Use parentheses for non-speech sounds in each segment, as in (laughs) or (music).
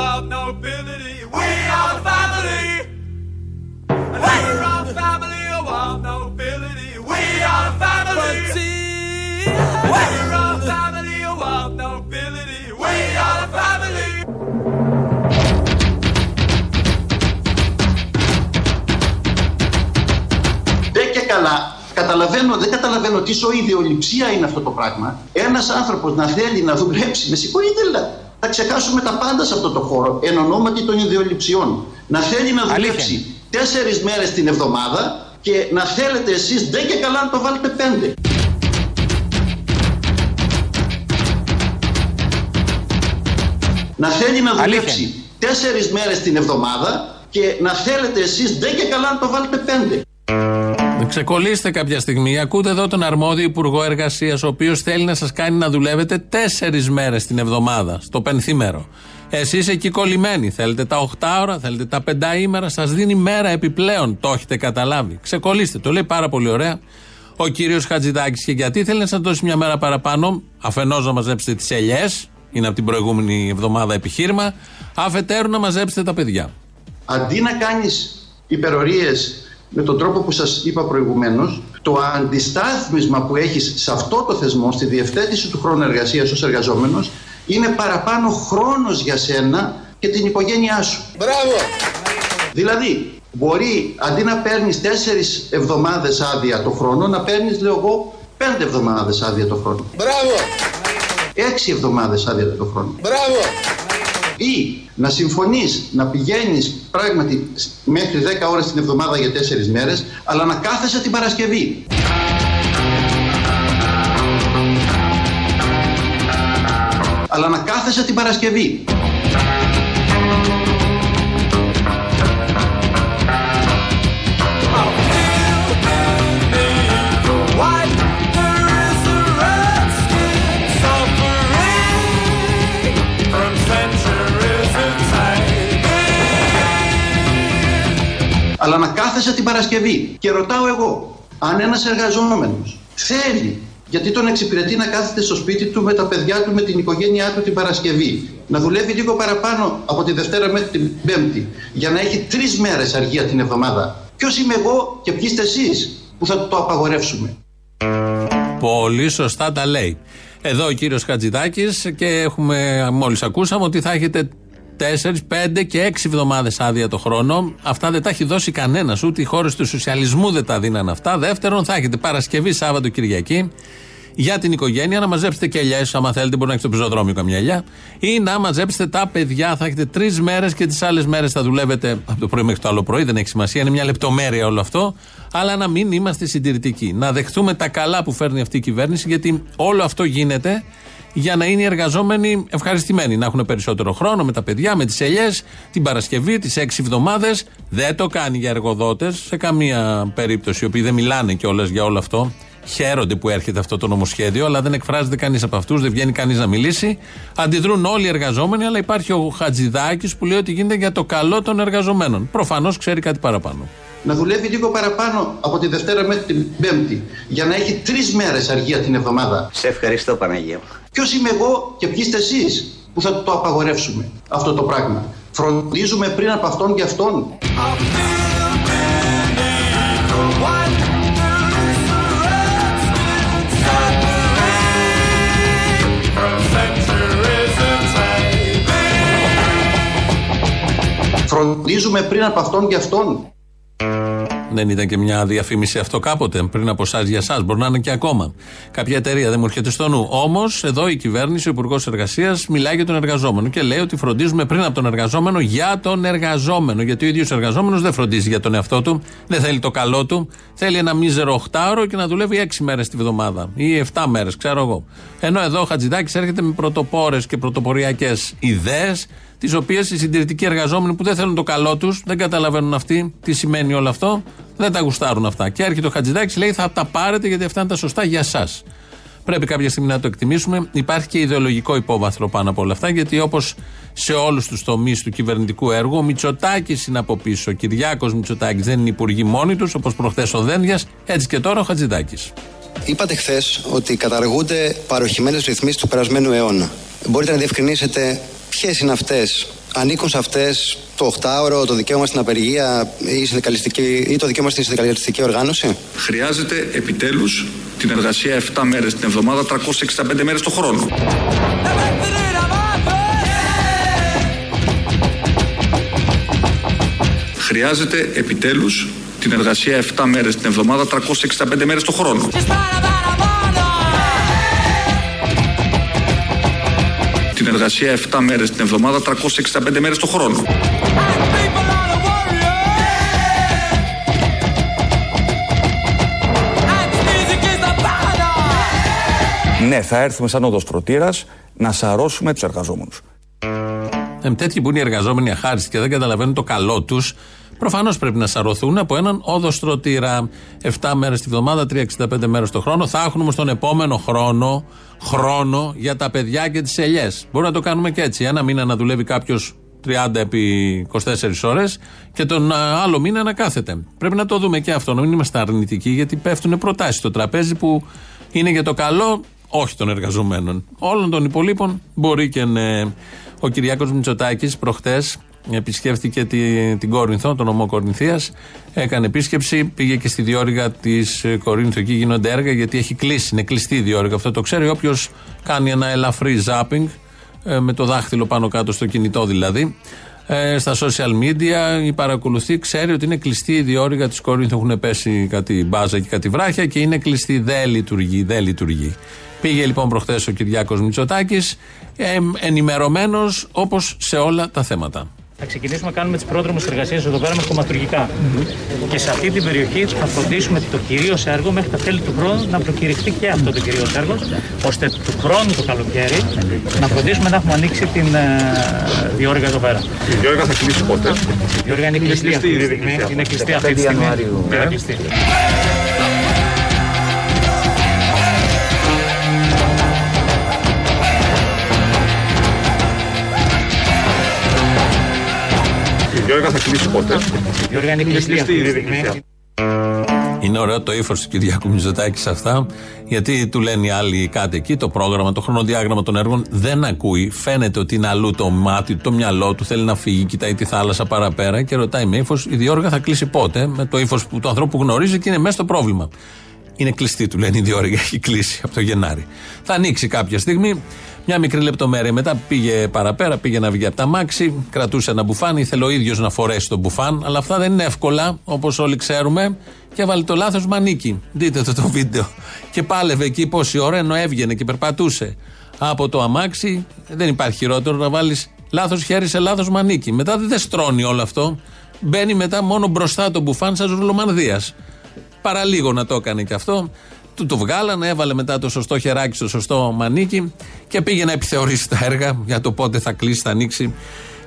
of nobility. We are the family. And we're all the family of nobility. We are the family. We're all the family of nobility. We are the family. Δεν και καλά. Καταλαβαίνω, δεν καταλαβαίνω τι ιδεολειψία είναι αυτό το πράγμα. Ένας άνθρωπος να θέλει να δουλέψει, με συγχωρείτε, αλλά θα ξεχάσουμε τα πάντα σε αυτό το χώρο, εν ονόματι των ιδεολειψιών. Να θέλει να δουλέψει τέσσερις μέρες την εβδομάδα και να θέλετε εσείς δεν και καλά να το βάλετε πέντε. Να θέλει να δουλέψει τέσσερις μέρες την εβδομάδα και να θέλετε εσείς δεν και καλά να το βάλετε πέντε. Ξεκολλήστε κάποια στιγμή. Ακούτε εδώ τον αρμόδιο Υπουργό Εργασίας, ο οποίος θέλει να σας κάνει να δουλεύετε τέσσερις μέρες την εβδομάδα, στο πενθήμερο. Εσείς εκεί κολλημένοι. Θέλετε τα 8 ώρα, θέλετε τα 5 ημέρα, σας δίνει μέρα επιπλέον. Το έχετε καταλάβει. Ξεκολλήστε. Το λέει πάρα πολύ ωραία ο κύριος Χατζηδάκης. Και γιατί θέλει να σας δώσει μια μέρα παραπάνω, αφενός να μαζέψετε τις ελιές, είναι από την προηγούμενη εβδομάδα επιχείρημα, αφετέρου να μαζέψετε τα παιδιά. Αντί να κάνεις υπερορίες με τον τρόπο που σας είπα προηγουμένως, το αντιστάθμισμα που έχεις σε αυτό το θεσμό, στη διευθέτηση του χρόνου εργασίας ως εργαζόμενος, είναι παραπάνω χρόνος για σένα και την οικογένειά σου. Μπράβο! Δηλαδή, μπορεί αντί να παίρνεις τέσσερις εβδομάδες άδεια το χρόνο, να παίρνεις, λέω εγώ, πέντε εβδομάδες άδεια το χρόνο. Μπράβο! Έξι εβδομάδες άδεια το χρόνο. Μπράβο! ή να συμφωνείς να πηγαίνεις πράγματι μέχρι 10 ώρες την εβδομάδα για 4 μέρες αλλά να κάθεσαι την Παρασκευή. Αλλά να κάθεσαι την Παρασκευή. Αλλά να κάθεσαι την Παρασκευή. Και ρωτάω εγώ, αν ένας εργαζόμενος θέλει, γιατί τον εξυπηρετεί να κάθεται στο σπίτι του με τα παιδιά του, με την οικογένειά του την Παρασκευή, να δουλεύει λίγο παραπάνω από τη Δευτέρα μέχρι την Πέμπτη, για να έχει τρεις μέρες αργία την εβδομάδα. Ποιος είμαι εγώ και ποιοι είστε εσείς που θα το απαγορεύσουμε; Πολύ σωστά τα λέει. Εδώ ο κύριος Χατζηδάκης και έχουμε μόλις ακούσαμε ότι θα έχετε 4, 5 και 6 εβδομάδες άδεια το χρόνο. Αυτά δεν τα έχει δώσει κανένας, ούτε οι χώρες του σοσιαλισμού δεν τα δίναν αυτά. Δεύτερον, θα έχετε Παρασκευή, Σάββατο, Κυριακή για την οικογένεια να μαζέψετε και ελιέ. Άμα θέλετε, μπορεί να έχετε στο πεζοδρόμιο καμιά ελιά. Ή να μαζέψετε τα παιδιά. Θα έχετε τρεις μέρες και τις άλλες μέρες θα δουλεύετε από το πρωί μέχρι το άλλο πρωί. Δεν έχει σημασία, είναι μια λεπτομέρεια όλο αυτό. Αλλά να μην είμαστε συντηρητικοί. Να δεχτούμε τα καλά που φέρνει αυτή η κυβέρνηση, γιατί όλο αυτό γίνεται για να είναι οι εργαζόμενοι ευχαριστημένοι. Να έχουν περισσότερο χρόνο με τα παιδιά, με τις ελιές, την Παρασκευή, τις έξι εβδομάδες. Δεν το κάνει για εργοδότες σε καμία περίπτωση, οι οποίοι δεν μιλάνε κιόλας για όλο αυτό. Χαίρονται που έρχεται αυτό το νομοσχέδιο, αλλά δεν εκφράζεται κανείς από αυτούς, δεν βγαίνει κανείς να μιλήσει. Αντιδρούν όλοι οι εργαζόμενοι, αλλά υπάρχει ο Χατζηδάκης που λέει ότι γίνεται για το καλό των εργαζομένων. Προφανώς ξέρει κάτι παραπάνω να δουλεύει λίγο παραπάνω από τη Δευτέρα μέχρι την Πέμπτη για να έχει τρεις μέρες αργία την εβδομάδα. Σε ευχαριστώ, Παναγία. Ποιος είμαι εγώ και ποιοι είστε εσείς που θα το απαγορεύσουμε αυτό το πράγμα; Φροντίζουμε πριν από αυτόν και αυτόν. Φροντίζουμε πριν από αυτόν και αυτόν. Δεν ήταν και μια διαφήμιση αυτό κάποτε, πριν από εσάς για εσάς. Μπορεί να είναι και ακόμα. Κάποια εταιρεία δεν μου έρχεται στο νου. Όμως, εδώ η κυβέρνηση, ο Υπουργός Εργασίας, μιλάει για τον εργαζόμενο και λέει ότι φροντίζουμε πριν από τον εργαζόμενο για τον εργαζόμενο. Γιατί ο ίδιος εργαζόμενος δεν φροντίζει για τον εαυτό του, δεν θέλει το καλό του. Θέλει ένα μίζερο 8ωρο και να δουλεύει 6 μέρες τη βδομάδα ή 7 μέρες, ξέρω εγώ. Ενώ εδώ ο Χατζηδάκης έρχεται με πρωτοπόρες και πρωτοποριακές ιδέες τις οποίες οι συντηρητικοί εργαζόμενοι που δεν θέλουν το καλό τους, δεν καταλαβαίνουν αυτοί τι σημαίνει όλο αυτό, δεν τα γουστάρουν αυτά. Και έρχεται ο Χατζηδάκης λέει θα τα πάρετε γιατί αυτά είναι τα σωστά για εσά. Πρέπει κάποια στιγμή να το εκτιμήσουμε. Υπάρχει και ιδεολογικό υπόβαθρο πάνω από όλα αυτά, γιατί όπως σε όλους τους τομείς του κυβερνητικού έργου, ο Μητσοτάκης είναι από πίσω. Ο Κυριάκος Μητσοτάκης δεν είναι υπουργοί μόνοι τους, όπως προχθές ο Δένδιας, έτσι και τώρα ο Χατζηδάκης. Είπατε χθες ότι καταργούνται παροχημένες ρυθμίσεις του περασμένου αιώνα. Μπορείτε να διευκρινίσετε ποιες είναι αυτές; Ανήκουν σε αυτές το 8ωρο, το δικαίωμα στην απεργία ή, ή το δικαίωμα στην συνδικαλιστική οργάνωση; Χρειάζεται επιτέλους την εργασία 7 μέρες την εβδομάδα, 365 μέρες το χρόνο. Χρειάζεται επιτέλους την εργασία 7 μέρες την εβδομάδα, 365 μέρες το χρόνο. Την εργασία 7 μέρες την εβδομάδα, 365 μέρες το χρόνο. Ναι, θα έρθουμε σαν οδοστρωτήρας να σαρώσουμε τους εργαζόμενους. Ε, τέτοιοι που είναι οι εργαζόμενοι αχάριστοι και δεν καταλαβαίνουν το καλό τους, προφανώς πρέπει να σαρωθούν από έναν όδοστρωτήρα. 7 μέρες τη βδομάδα, 365 μέρες το χρόνο. Θα έχουμε όμως τον επόμενο χρόνο χρόνο για τα παιδιά και τις ελιές. Μπορούμε να το κάνουμε και έτσι. Ένα μήνα να δουλεύει κάποιος 30 επί 24 ώρες και τον άλλο μήνα να κάθεται. Πρέπει να το δούμε και αυτό, να μην είμαστε αρνητικοί, γιατί πέφτουν προτάσεις στο τραπέζι που είναι για το καλό όχι των εργαζομένων. Όλων των υπολείπων μπορεί και ναι. Ο Κυριάκος Μητσοτάκης προχτές επισκέφθηκε τη, την Κόρινθο, τον νομό Κορινθίας. Έκανε επίσκεψη, πήγε και στη διόρυγα της Κορίνθου. Εκεί γίνονται έργα γιατί έχει κλείσει, είναι κλειστή η διόρυγα. Αυτό το ξέρει όποιος κάνει ένα ελαφρύ ζάπινγκ, ε, με το δάχτυλο πάνω κάτω στο κινητό δηλαδή. Ε, στα social media η παρακολουθεί, ξέρει ότι είναι κλειστή η διόρυγα της Κορίνθου. Έχουν πέσει κάτι μπάζα και κάτι βράχια και είναι κλειστή. Δεν λειτουργεί, δεν λειτουργεί. Πήγε λοιπόν προχθές ο Κυριάκος Μητσοτάκης, ε, ενημερωμένος όπως σε όλα τα θέματα. Θα ξεκινήσουμε να κάνουμε τις πρόδρομες εργασίες εδώ πέρα με κομματουργικά. Και σε αυτή την περιοχή θα φροντίσουμε το κυρίως έργο μέχρι τα τέλη του χρόνου να προκηρυχθεί και αυτό το κυρίως έργο, ώστε του χρόνου το καλοκαίρι να φροντίσουμε να έχουμε ανοίξει την ε, διόρυγα εδώ πέρα. Η διόρυγα θα κλείσει πότε; Η διόρυγα είναι κλειστή αυτή τη στιγμή. Είναι κλειστή αυτή τη στιγμή. Γιώργα θα κλείσει πότε. Γιώργα είναι κλειστή αυτή τη στιγμή. Είναι ωραίο το ύφο του Κυριάκου Μητσοτάκη σε αυτά, γιατί του λένε οι άλλοι κάτι εκεί, το πρόγραμμα, το χρονοδιάγραμμα των έργων δεν ακούει. Φαίνεται ότι είναι αλλού το μάτι, το μυαλό του, θέλει να φύγει, κοιτάει τη θάλασσα παραπέρα και ρωτάει με ύφος, η διόργα θα κλείσει πότε, με το ύφος του ανθρώπου που γνωρίζει και είναι μέσα στο πρόβλημα. Είναι κλειστή, του λένε η διόρυγα, έχει κλείσει από το Γενάρη. Θα ανοίξει κάποια στιγμή. Μια μικρή λεπτομέρεια μετά πήγε παραπέρα, πήγε να βγει από τα μάξι, κρατούσε ένα μπουφάν, ήθελε ο ίδιος να φορέσει το μπουφάν, αλλά αυτά δεν είναι εύκολα όπως όλοι ξέρουμε και έβαλε το λάθος μανίκι. Δείτε το το βίντεο. Και πάλευε εκεί πόση ώρα ενώ έβγαινε και περπατούσε από το αμάξι. Δεν υπάρχει χειρότερο να βάλεις λάθος χέρι σε λάθος μανίκι. Μετά δεν στρώνει όλο αυτό. Μπαίνει μετά μόνο μπροστά το μπουφάν σαν ρουλομανδία. Παραλίγο να το έκανε και αυτό. Του το βγάλανε, έβαλε μετά το σωστό χεράκι στο σωστό μανίκι και πήγε να επιθεωρήσει τα έργα για το πότε θα κλείσει, θα ανοίξει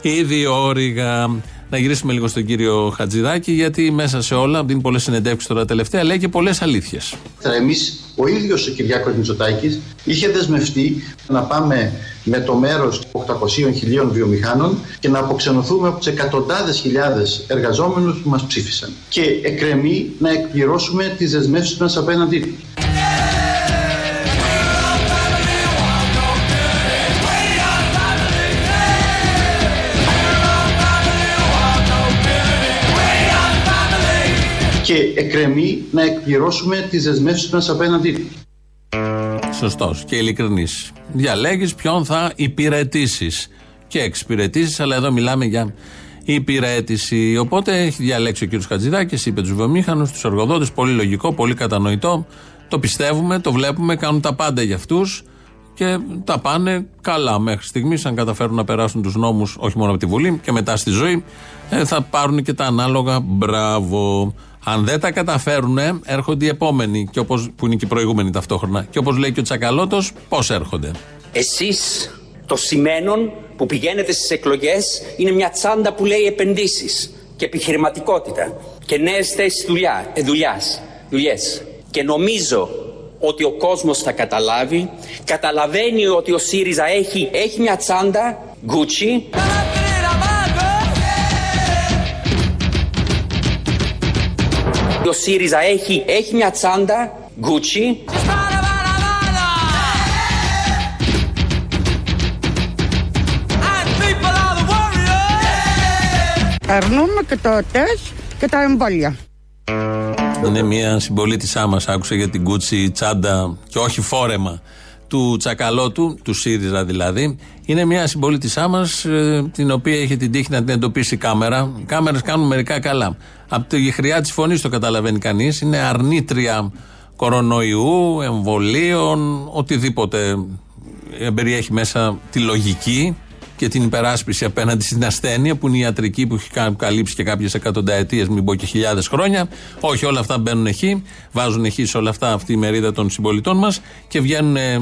η διόρυγα. Να γυρίσουμε λίγο στον κύριο Χατζηδάκη, γιατί μέσα σε όλα, δίνει πολλές συνεντεύξεις τώρα τελευταία, λέει και πολλές αλήθειες. Εμείς, ο ίδιος ο Κυριάκος Μητσοτάκης είχε δεσμευτεί να πάμε με το μέρος 800.000 βιομηχάνων και να αποξενωθούμε από τις εκατοντάδες χιλιάδες εργαζόμενους που μας ψήφισαν. Και εκκρεμεί να εκπληρώσουμε τις δεσμεύσεις μα απέναντί του. Και εκκρεμεί να εκπληρώσουμε τις δεσμεύσεις μας απέναντί του. Σωστός και ειλικρινής. Διαλέγεις ποιον θα υπηρετήσεις. Και εξυπηρετήσεις, αλλά εδώ μιλάμε για υπηρέτηση. Οπότε έχει διαλέξει ο κ. Χατζηδάκης, είπε τους βιομήχανους, τους εργοδότες. Πολύ λογικό, πολύ κατανοητό. Το πιστεύουμε, το βλέπουμε, κάνουν τα πάντα για αυτούς και τα πάνε καλά μέχρι στιγμής. Αν καταφέρουν να περάσουν τους νόμους, όχι μόνο από τη Βουλή και μετά στη ζωή, ε, θα πάρουν και τα ανάλογα. Μπράβο. Αν δεν τα καταφέρουν, έρχονται οι επόμενοι, και όπως, που είναι και οι προηγούμενοι ταυτόχρονα. Και όπως λέει και ο Τσακαλώτος, πώς έρχονται; Εσείς το σημαίνον που πηγαίνετε στις εκλογές είναι μια τσάντα που λέει επενδύσεις και επιχειρηματικότητα και νέες θέσεις δουλειά, ε, Και νομίζω ότι ο κόσμος θα καταλάβει, καταλαβαίνει ότι ο ΣΥΡΙΖΑ έχει, έχει μια τσάντα Gucci Ο ΣΥΡΙΖΑ έχει, έχει μια τσάντα Gucci. Αρνούμε και το τεστ και τα εμβόλια. Είναι μια συμπολίτησά μας, άκουσα για την κούτσι τσάντα και όχι φόρεμα του Τσακαλώτου, του ΣΥΡΙΖΑ δηλαδή. Είναι μια συμπολίτησά μας, την οποία είχε την τύχη να την εντοπίσει η κάμερα. Οι κάμερες κάνουν μερικά καλά. Από τη χρειά της φωνής το καταλαβαίνει κανείς. Είναι αρνήτρια κορονοϊού, εμβολίων, οτιδήποτε περιέχει μέσα τη λογική και την υπεράσπιση απέναντι στην ασθένεια που είναι η ιατρική που έχει καλύψει και κάποιες εκατονταετίε, μην πω και χιλιάδες χρόνια. Όχι, όλα αυτά μπαίνουν εκεί, βάζουν εκεί σε όλα αυτά αυτή η μερίδα των συμπολιτών μας και βγαίνουν ε,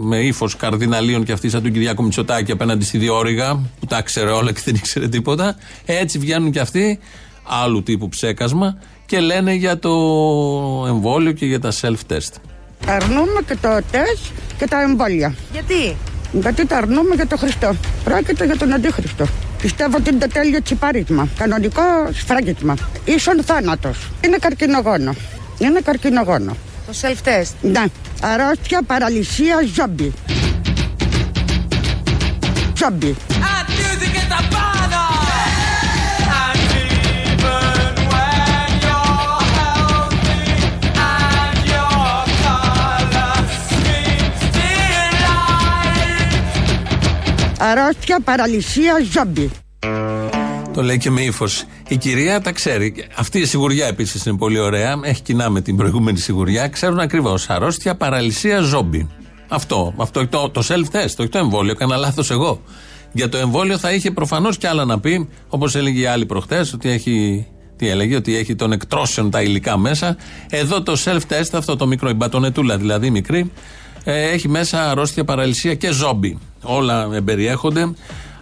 με ύφος καρδιναλίων και αυτή σαν τον Κυριάκο Μητσοτάκη απέναντι στη διόρυγα που τα ξέρε όλα και δεν ήξερε τίποτα. Έτσι βγαίνουν και αυτοί, άλλου τύπου ψέκασμα και λένε για το εμβόλιο και για τα self-test. Αρνούμε και το τεστ και τα εμβόλια. Γιατί; Γιατί τα αρνούμε για τον Χριστό. Πρόκειται για τον Αντίχριστο. Πιστεύω ότι είναι το τέλειο τσιπαρίσμα. Κανονικό σφράγισμα. Ίσον θάνατος. Είναι καρκινογόνο. Είναι καρκινογόνο. Το self-test. Ναι. Αρρώστια, παραλυσία, ζόμπι. Ζόμπι. Αρρώστια, παραλυσία, ζόμπι. Το λέει και με ύφος. Η κυρία τα ξέρει. Αυτή η σιγουριά επίσης είναι πολύ ωραία. Έχει κοινά με την προηγούμενη σιγουριά. Ξέρουν ακριβώς. Αρρώστια, παραλυσία, ζόμπι. Αυτό. Αυτό το, το self-test, όχι το εμβόλιο. Έκανα λάθος εγώ. Για το εμβόλιο θα είχε προφανώς κι άλλα να πει. Όπως έλεγε η άλλη προχτές, ότι έχει. Τι έλεγε, ότι έχει των εκτρώσεων τα υλικά μέσα. Εδώ το self-test, αυτό το μικρό, η μπατονετούλα δηλαδή μικρή, ε, έχει μέσα αρρώστια, παραλυσία και ζόμπι. Όλα εμπεριέχονται.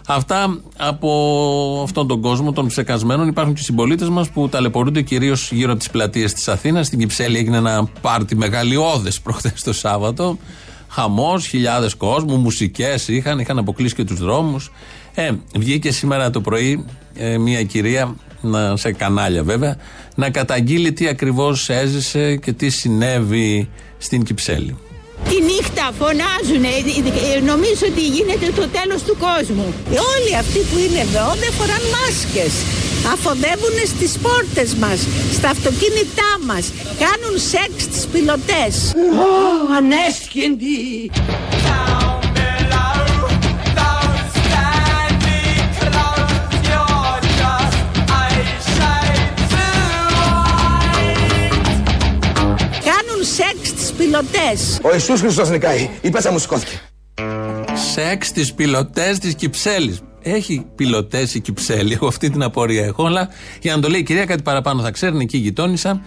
Αυτά από αυτόν τον κόσμο των ψεκασμένων. Υπάρχουν και συμπολίτες μας που ταλαιπωρούνται κυρίως γύρω από τις πλατείες της Αθήνας. Στην Κυψέλη έγινε ένα πάρτι μεγαλειώδες προχθές το Σάββατο. Χαμός, χιλιάδες κόσμου, μουσικές είχαν, είχαν αποκλείσει και τους δρόμους. Ε, βγήκε σήμερα το πρωί ε, μια κυρία, να, σε κανάλια βέβαια, να καταγγείλει τι ακριβώς έζησε και τι συνέβη στην Κυψέλη. Τη νύχτα φωνάζουν, νομίζω ότι γίνεται το τέλος του κόσμου. Ε, Όλοι αυτοί που είναι εδώ δεν φοράν μάσκες. Αφοδεύουν στις πόρτες μας, στα αυτοκίνητά μας. Κάνουν σεξ στις πιλωτές. Ω, ανέσχυντη! down below. Don't stand me close. You're just a shade too white. Κάνουν σεξ στις πιλωτές. Ο Ιησούς Χριστός νικάει. Η πέτσα μου σηκώθηκε. Σεξ στι πιλωτές της Κυψέλης. Έχει πιλωτές η Κυψέλη, εγώ αυτή την απορία έχω. Αλλά για να το λέει η κυρία, κάτι παραπάνω θα ξέρουν, εκεί γειτόνισσα.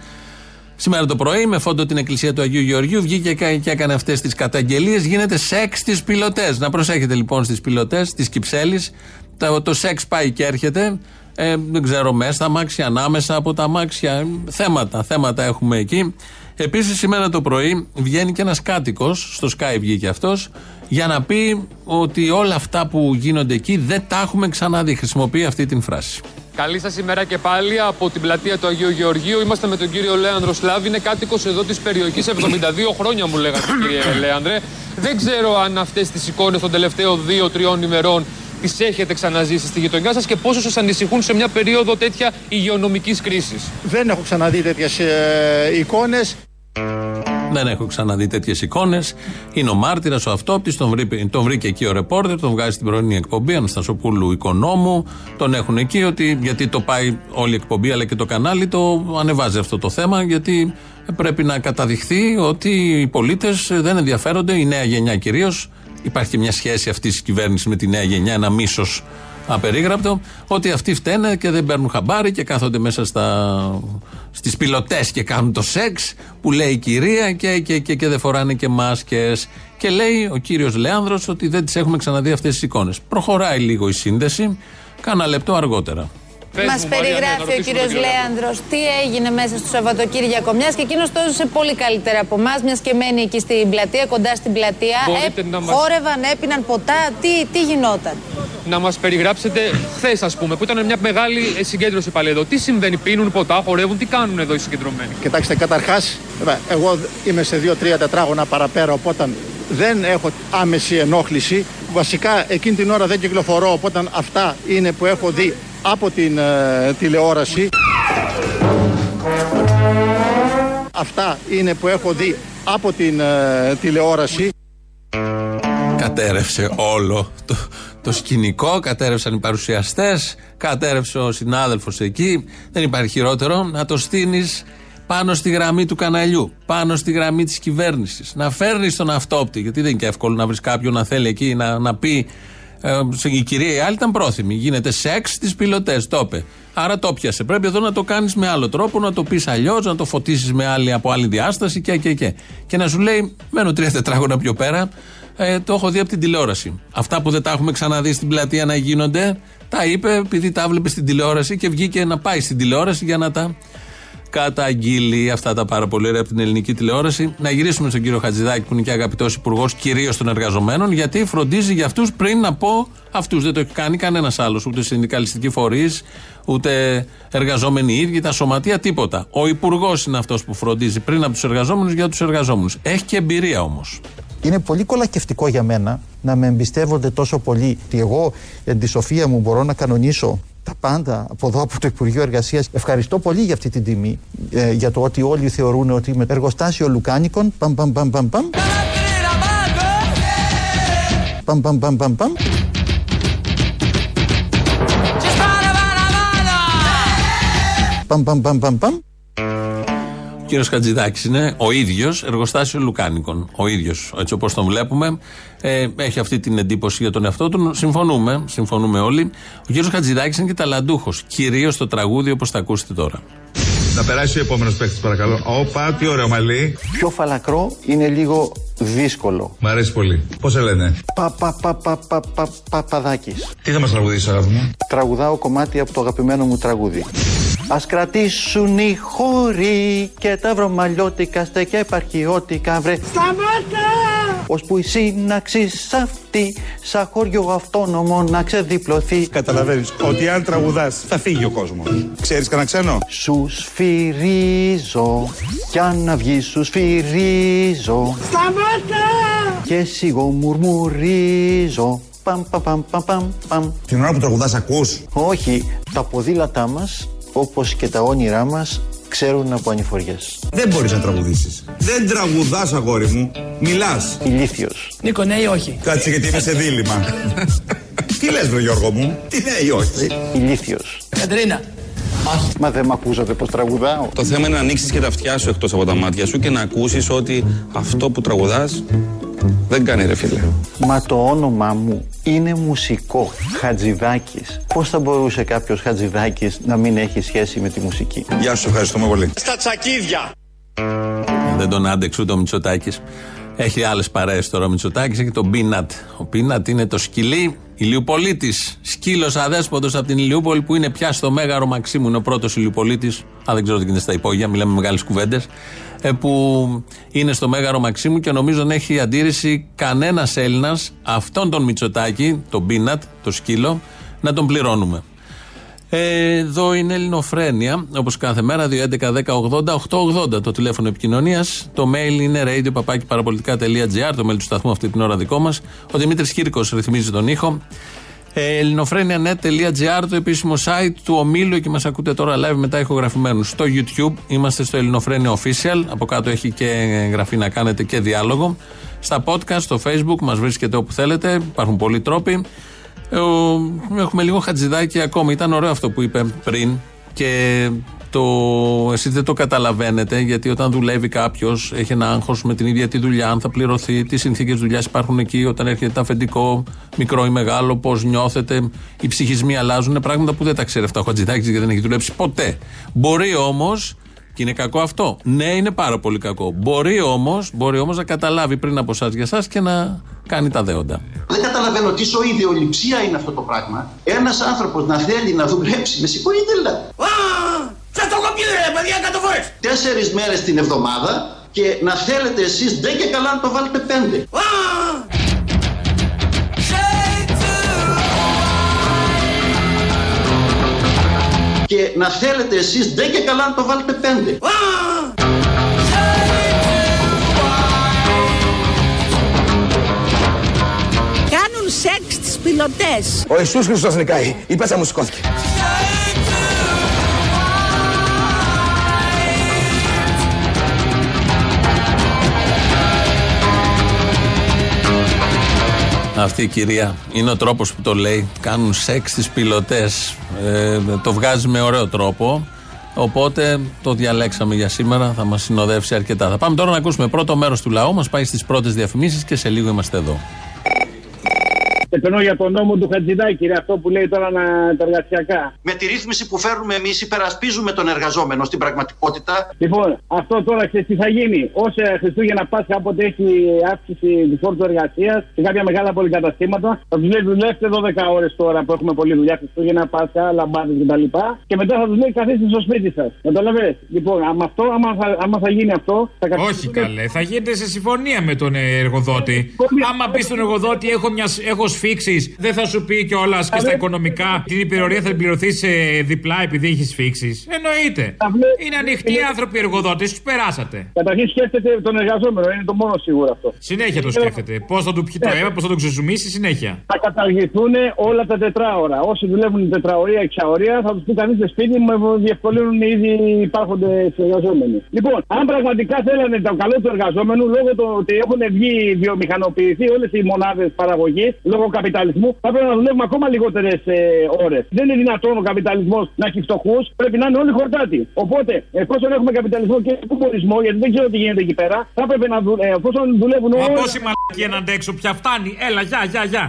Σήμερα το πρωί, με φόντο την εκκλησία του Αγίου Γεωργίου, βγήκε και και έκανε αυτές τις καταγγελίες. Γίνεται σεξ στις πιλωτές. Να προσέχετε λοιπόν στις πιλωτές της Κυψέλης. Το, το σεξ πάει και έρχεται. Ε, δεν ξέρω, μέσα στα μάξια, ανάμεσα από τα μάξια. Θέματα, θέματα έχουμε εκεί. Επίσης, σήμερα το πρωί βγαίνει και ένας κάτοικος, στο Sky βγήκε αυτός, για να πει ότι όλα αυτά που γίνονται εκεί δεν τα έχουμε ξαναδεί. Χρησιμοποιεί αυτή την φράση. Καλή σας ημέρα και πάλι από την πλατεία του Αγίου Γεωργίου. Είμαστε με τον κύριο Λέανδρο Σλάβη. Είναι κάτοικος εδώ της περιοχής. 72 χρόνια μου λέγατε, κύριε Λέανδρε. Δεν ξέρω αν αυτές τις εικόνες των τελευταίων 2-3 ημερών τις έχετε ξαναζήσει στη γειτονιά σας και πόσο σας ανησυχούν σε μια περίοδο τέτοια υγειονομικής κρίσης. Δεν έχω ξαναδεί τέτοιες εικόνες. Δεν έχω ξαναδεί τέτοιες εικόνες. Είναι ο μάρτυρας, ο αυτόπτης. Τον, βρήκε- τον βρήκε εκεί ο ρεπόρτερ, τον βγάζει στην πρωινή εκπομπή. Αναστασοπούλου Οικονόμου. Τον έχουν εκεί, ότι, γιατί το πάει όλη η εκπομπή αλλά και το κανάλι το ανεβάζει αυτό το θέμα. Γιατί πρέπει να καταδειχθεί ότι οι πολίτες δεν ενδιαφέρονται, η νέα γενιά κυρίως. Υπάρχει και μια σχέση αυτής της κυβέρνησης με τη νέα γενιά, ένα μίσος απερίγραπτο, ότι αυτοί φταίνε και δεν παίρνουν χαμπάρι και κάθονται μέσα στα, στις πιλωτές και κάνουν το σεξ που λέει η κυρία και, και, και, και δεν φοράνε και μάσκες. Και λέει ο κύριος Λέανδρος ότι δεν τις έχουμε ξαναδεί αυτές τις εικόνες. Προχωράει λίγο η σύνδεση, κάνα λεπτό αργότερα. Μας περιγράφει ο κύριος Λέανδρος τι έγινε μέσα στο Σαββατοκύριακο. Μιας και εκείνος το έζησε πολύ καλύτερα από εμάς, μιας και μένει εκεί στην πλατεία, κοντά στην πλατεία. Μπορείτε να μας- Χόρευαν, έπιναν ποτά. Τι, τι γινόταν; Να μας περιγράψετε χθες, ας πούμε, που ήταν μια μεγάλη ε, συγκέντρωση πάλι εδώ. Τι συμβαίνει, πίνουν ποτά, χορεύουν, τι κάνουν εδώ οι συγκεντρωμένοι; Κοιτάξτε, καταρχάς, εγώ είμαι σε δύο-τρία τετράγωνα παραπέρα, οπότε δεν έχω άμεση ενόχληση. Βασικά εκείνη την ώρα δεν κυκλοφορώ, οπότε αυτά είναι που έχω δει από την ε, τηλεόραση. Αυτά είναι που έχω δει από την ε, τηλεόραση. Κατέρευσε όλο το, το σκηνικό, κατέρευσαν οι παρουσιαστές, κατέρευσε ο συνάδελφος εκεί. Δεν υπάρχει χειρότερο να το στείνεις πάνω στη γραμμή του καναλιού, πάνω στη γραμμή της κυβέρνησης. Να φέρνεις τον αυτόπτη, γιατί δεν είναι και εύκολο να βρεις κάποιον να θέλει εκεί να, να πει. Ε, η κυρία η άλλη ήταν πρόθυμη. Γίνεται σεξ στις πιλωτές, το είπε. Άρα το πιασε. Πρέπει εδώ να το κάνεις με άλλο τρόπο, να το πεις αλλιώς, να το φωτίσεις με άλλη, από άλλη διάσταση και, και, και. Και να σου λέει, μένω τρία τετράγωνα πιο πέρα, ε, το έχω δει από την τηλεόραση. Αυτά που δεν τα έχουμε ξαναδεί στην πλατεία να γίνονται, τα είπε επειδή τα βλέπεις στην τηλεόραση και βγήκε να πάει στην τηλεόραση για να τα καταγγείλει αυτά τα πάρα πολύ ωραία από την ελληνική τηλεόραση. Να γυρίσουμε στον κύριο Χατζηδάκη, που είναι και αγαπητός υπουργός κυρίως των εργαζομένων, γιατί φροντίζει για αυτούς πριν από αυτούς. Δεν το έχει κάνει κανένας άλλος, ούτε συνδικαλιστικοί φορείς, ούτε εργαζόμενοι οι ίδιοι, τα σωματεία, τίποτα. Ο υπουργός είναι αυτός που φροντίζει πριν από τους εργαζόμενους για τους εργαζόμενους. Έχει και εμπειρία όμως. Είναι πολύ κολακευτικό για μένα να με εμπιστεύονται τόσο πολύ ότι εγώ εν τη σοφία μου μπορώ να κανονίσω τα πάντα από εδώ από το Υπουργείο Εργασίας. Ευχαριστώ πολύ για αυτή την τιμή. ε, για το ότι όλοι θεωρούν ότι είμαι εργοστάσιο Λουκάνικων. Παμ, παμ, παμ, παμ, παμ. Παμ, παμ, παμ, παμ, παμ. Παμ, παμ, παμ, παμ, παμ. Ο κύριος Χατζηδάκης είναι ο ίδιος εργοστάσιο Λουκάνικων. Ο ίδιος, έτσι όπως τον βλέπουμε. Ε, έχει αυτή την εντύπωση για τον εαυτό του. Συμφωνούμε, συμφωνούμε όλοι. Ο κύριος Χατζηδάκης είναι και ταλαντούχος. Κυρίως στο τραγούδι όπως θα ακούσετε τώρα. Να περάσει ο επόμενος παίκτης, παρακαλώ. Όπα, τι ωραίο μαλλί. Πιο φαλακρό είναι λίγο δύσκολο. Μ' αρέσει πολύ. Πώς σε λένε; Πα, πα, πα, πα, πα, πα, παπαδάκης. Τι θα μας τραγουδήσει, αγάπη μου; Τραγουδάω κομμάτι από το αγαπημένο μου τραγούδι. Ας κρατήσουν οι χώροι και τα βρωμαλιώτικα στεκιά επαρχιώτικα βρε Σταμάτα! Ώσπου η σύναξη αυτή σαν χωριό αυτόνομο να ξεδιπλωθεί Καταλαβαίνεις ότι αν τραγουδάς θα φύγει ο κόσμος. Ξέρεις κανένα ξένο; Σους σφυρίζω κι αν να βγει σους σφυρίζω Σταμάτα! και σιγό μουρμουρίζω Παμ, παμ, παμ, παμ, παμ, παμ. Την ώρα που τραγουδάς, ακούς; Όχι, τα ποδήλατά μας, όπως και τα όνειρά μας, ξέρουν από ανηφοριές. Δεν μπορείς να τραγουδήσεις. Δεν τραγουδάς, αγόρι μου. Μιλάς. Ηλίθιος. Νίκο, ναι ή όχι; Κάτσε γιατί είμαι σε δίλημα. (laughs) Τι λες βρε Γιώργο μου; Τι ναι ή όχι; Ηλίθιος. Κατερίνα. Μα δεν μ' ακούσατε πως τραγουδάω. Το θέμα είναι να ανοίξεις και τα αυτιά σου εκτός από τα μάτια σου και να ακούσεις ότι αυτό που τραγουδάς δεν κάνει ρε φίλε. Μα το όνομά μου είναι μουσικό. Χατζηδάκης. Πώς θα μπορούσε κάποιος Χατζηδάκης να μην έχει σχέση με τη μουσική; Γεια σου, ευχαριστούμε πολύ. Στα τσακίδια! Δεν τον άντεξε ούτε ο Μητσοτάκης. Έχει άλλες παρέες τώρα ο Μητσοτάκης, έχει τον Πίνατ. Ο Πίνατ είναι το σκυλί Ηλιοπολίτης. Σκύλος αδέσποτος από την Ηλιούπολη που είναι πια στο Μέγαρο Μαξίμου. Είναι ο πρώτος Ηλιοπολίτης. Αν δεν ξέρω τι γίνεται στα υπόγεια, μιλάμε μεγάλες κουβέντες. Ε, που είναι στο Μέγαρο Μαξίμου και νομίζω δεν έχει αντίρρηση κανένας Έλληνας αυτόν τον Μητσοτάκη, τον Πίνατ, το σκύλο, να τον πληρώνουμε. Ε, Εδώ είναι Ελληνοφρένια, όπως κάθε μέρα, 2.11.10.80.880 το τηλέφωνο επικοινωνίας. Το mail είναι radio.parapolitica.gr, το mail του σταθμού αυτή την ώρα δικό μας. Ο Δημήτρης Κύρκος ρυθμίζει τον ήχο. Ε, ελληνοφρένια.net.gr, το επίσημο site του ομίλου, εκεί μας ακούτε τώρα live μετά ηχογραφημένους. Στο YouTube είμαστε στο Ελληνοφρένια Official. Από κάτω έχει και εγγραφή να κάνετε και διάλογο. Στα podcast, στο Facebook, μας βρίσκεται όπου θέλετε. Υπάρχουν πολλοί τρόποι. Ε, ο- έχουμε λίγο χατζηδάκι ακόμη. Ήταν ωραίο αυτό που είπε πριν και το, εσείς δεν το καταλαβαίνετε γιατί όταν δουλεύει κάποιος έχει ένα άγχος με την ίδια τη δουλειά, αν θα πληρωθεί, τι συνθήκες δουλειάς υπάρχουν εκεί, όταν έρχεται το αφεντικό, μικρό ή μεγάλο, πώς νιώθετε, οι ψυχισμοί αλλάζουν, πράγματα που δεν τα ξέρει αυτά ο Χατζηδάκης γιατί δεν έχει δουλέψει ποτέ. Μπορεί όμως και είναι κακό αυτό. Ναι, είναι πάρα πολύ κακό. Μπορεί όμως μπορεί όμως να καταλάβει πριν από εσάς για εσάς και να κάνει τα δέοντα. Δεν καταλαβαίνω τι σοή ιδεολειψία είναι αυτό το πράγμα. Ένας άνθρωπος να θέλει να δουλέψει, με συγχωρείτε δηλαδή. Σα το έχω πει ρε παιδιά εκατό φορές. Τέσσερις μέρες την εβδομάδα και να θέλετε εσείς δεν και καλά να το βάλετε πέντε. Και να θέλετε εσείς δεν και καλά να το βάλετε πέντε. Κάνουν σεξ πιλωτές. Ο Ιησούς Χριστός νικάει. Η πέτσα μου σηκώθηκε. Αυτή η κυρία είναι ο τρόπος που το λέει. Κάνουν σεξ στις πιλωτές. Ε, το βγάζει με ωραίο τρόπο. Οπότε το διαλέξαμε για σήμερα. Θα μας συνοδεύσει αρκετά. Θα πάμε τώρα να ακούσουμε πρώτο μέρος του λαού. Μας πάει στις πρώτες διαφημίσεις και σε λίγο είμαστε εδώ. Επενώ για τον νόμο του Χατζηδάκη, ρε, αυτό που λέει τώρα να, τα εργασιακά. Με τη ρύθμιση που φέρνουμε εμείς, υπερασπίζουμε τον εργαζόμενο στην πραγματικότητα. Λοιπόν, αυτό τώρα ξέρεις τι θα γίνει. Όσα Χριστούγεννα Πάσχα, όποτε έχει αύξηση του φόρτου εργασίας σε κάποια μεγάλα πολυκαταστήματα, θα τους λέει δουλεύτε 12 ώρες τώρα που έχουμε πολλή δουλειά Χριστούγεννα, Πάσχα, λαμπάδες κτλ. Και μετά θα τους λέει καθίστε στο σπίτι σας. Καταλαβαίνετε. Λοιπόν, άμα, αυτό, άμα, θα, άμα θα γίνει αυτό, θα Όχι καλέ, θα γίνεται σε συμφωνία με τον εργοδότη. Άμα πει στον εργοδότη έχω, μια, έχω σφίξεις, δεν θα σου πει κιόλας και στα οικονομικά την υπηρορία θα την πληρωθεί σε διπλά επειδή έχεις σφίξεις. Εννοείται. Είναι ανοιχτοί οι άνθρωποι εργοδότες, τους περάσατε. Καταρχήν σκέφτεται τον εργαζόμενο, είναι το μόνο σίγουρο αυτό. Συνέχεια το σκέφτεται. Πώς θα του πιει το αίμα, πώς θα το ξεζουμίσει, συνέχεια. Θα καταργηθούν όλα τα τετράωρα. Όσοι δουλεύουν τετραωρία, εξαωρία, θα τους πει κανείς σπίτι μου, διευκολύνουν ήδη υπάρχοντες εργαζόμενοι. Λοιπόν, αν πραγματικά θέλανε το καλό του εργαζόμενου, λόγω του ότι έχουν βγει βιομηχανοποιηθεί όλες οι μονάδες παραγωγής, λόγω καπιταλισμού, θα πρέπει να δουλεύουμε ακόμα λιγότερες ε, ώρες. Δεν είναι δυνατόν ο καπιταλισμός να έχει φτωχούς, πρέπει να είναι όλοι χορτάτοι. Οπότε, εφόσον έχουμε καπιταλισμό και κομμουνισμό, γιατί δεν ξέρω τι γίνεται εκεί πέρα, θα πρέπει να δουλεύουν. Εφόσον δουλεύουν Μα όλοι. πόση μαλακία να αντέξω πια φτάνει. Έλα, γεια, γεια, γεια.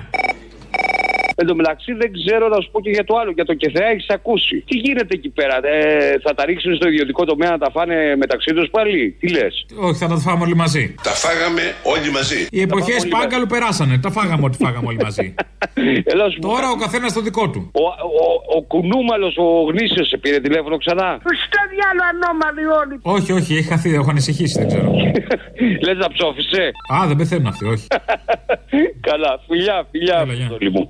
Εν τω μεταξύ δεν ξέρω να σου πω και για το άλλο. Για το ΚΕΘΕΑ έχεις ακούσει. Τι γίνεται εκεί πέρα, ε, θα τα ρίξουν στο ιδιωτικό τομέα να τα φάνε μεταξύ τους πάλι. Τι λες; Όχι, θα τα φάμε όλοι μαζί. Τα φάγαμε όλοι μαζί. Οι εποχές πάγκαλου περάσανε. Τα φάγαμε ό,τι φάγαμε όλοι μαζί. Τώρα ο καθένας το δικό του. Ο, ο, ο κουνούμαλος, ο γνήσιος, σε πήρε τηλέφωνο ξανά; Στο διάλο ανώμαλοι όλοι. Όχι, όχι, έχει χαθεί, έχω ανησυχήσει, δεν ξέρω. (laughs) Λες να ψόφισε; Α, δεν πεθαίνουν αυτοί, όχι. (laughs) Καλά, φιλιά, φιλιά. Αποστόλη μου.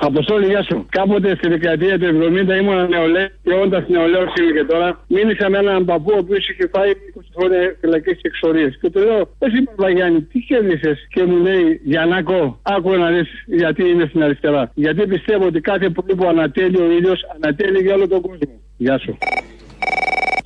Αποστόλη, γεια σου. Κάποτε στη δεκαετία του 70 ήμουν νεολαίο και όντα νεολαίος είναι και τώρα. Μίλησα με έναν παππού ο οποίος είχε φάει 20 χρόνια φυλακές και εξορίες. Και του λέω, Εσύ Παπαγιάννη, τι κέρδισες; Και μου λέει, Γιαννάκο, άκου να δεις γιατί είναι στην αριστερά. Γιατί πιστεύω ότι κάθε πρωί που ανατέλει ο ήλιος, ανατέλει για όλο τον κόσμο. Γεια σου.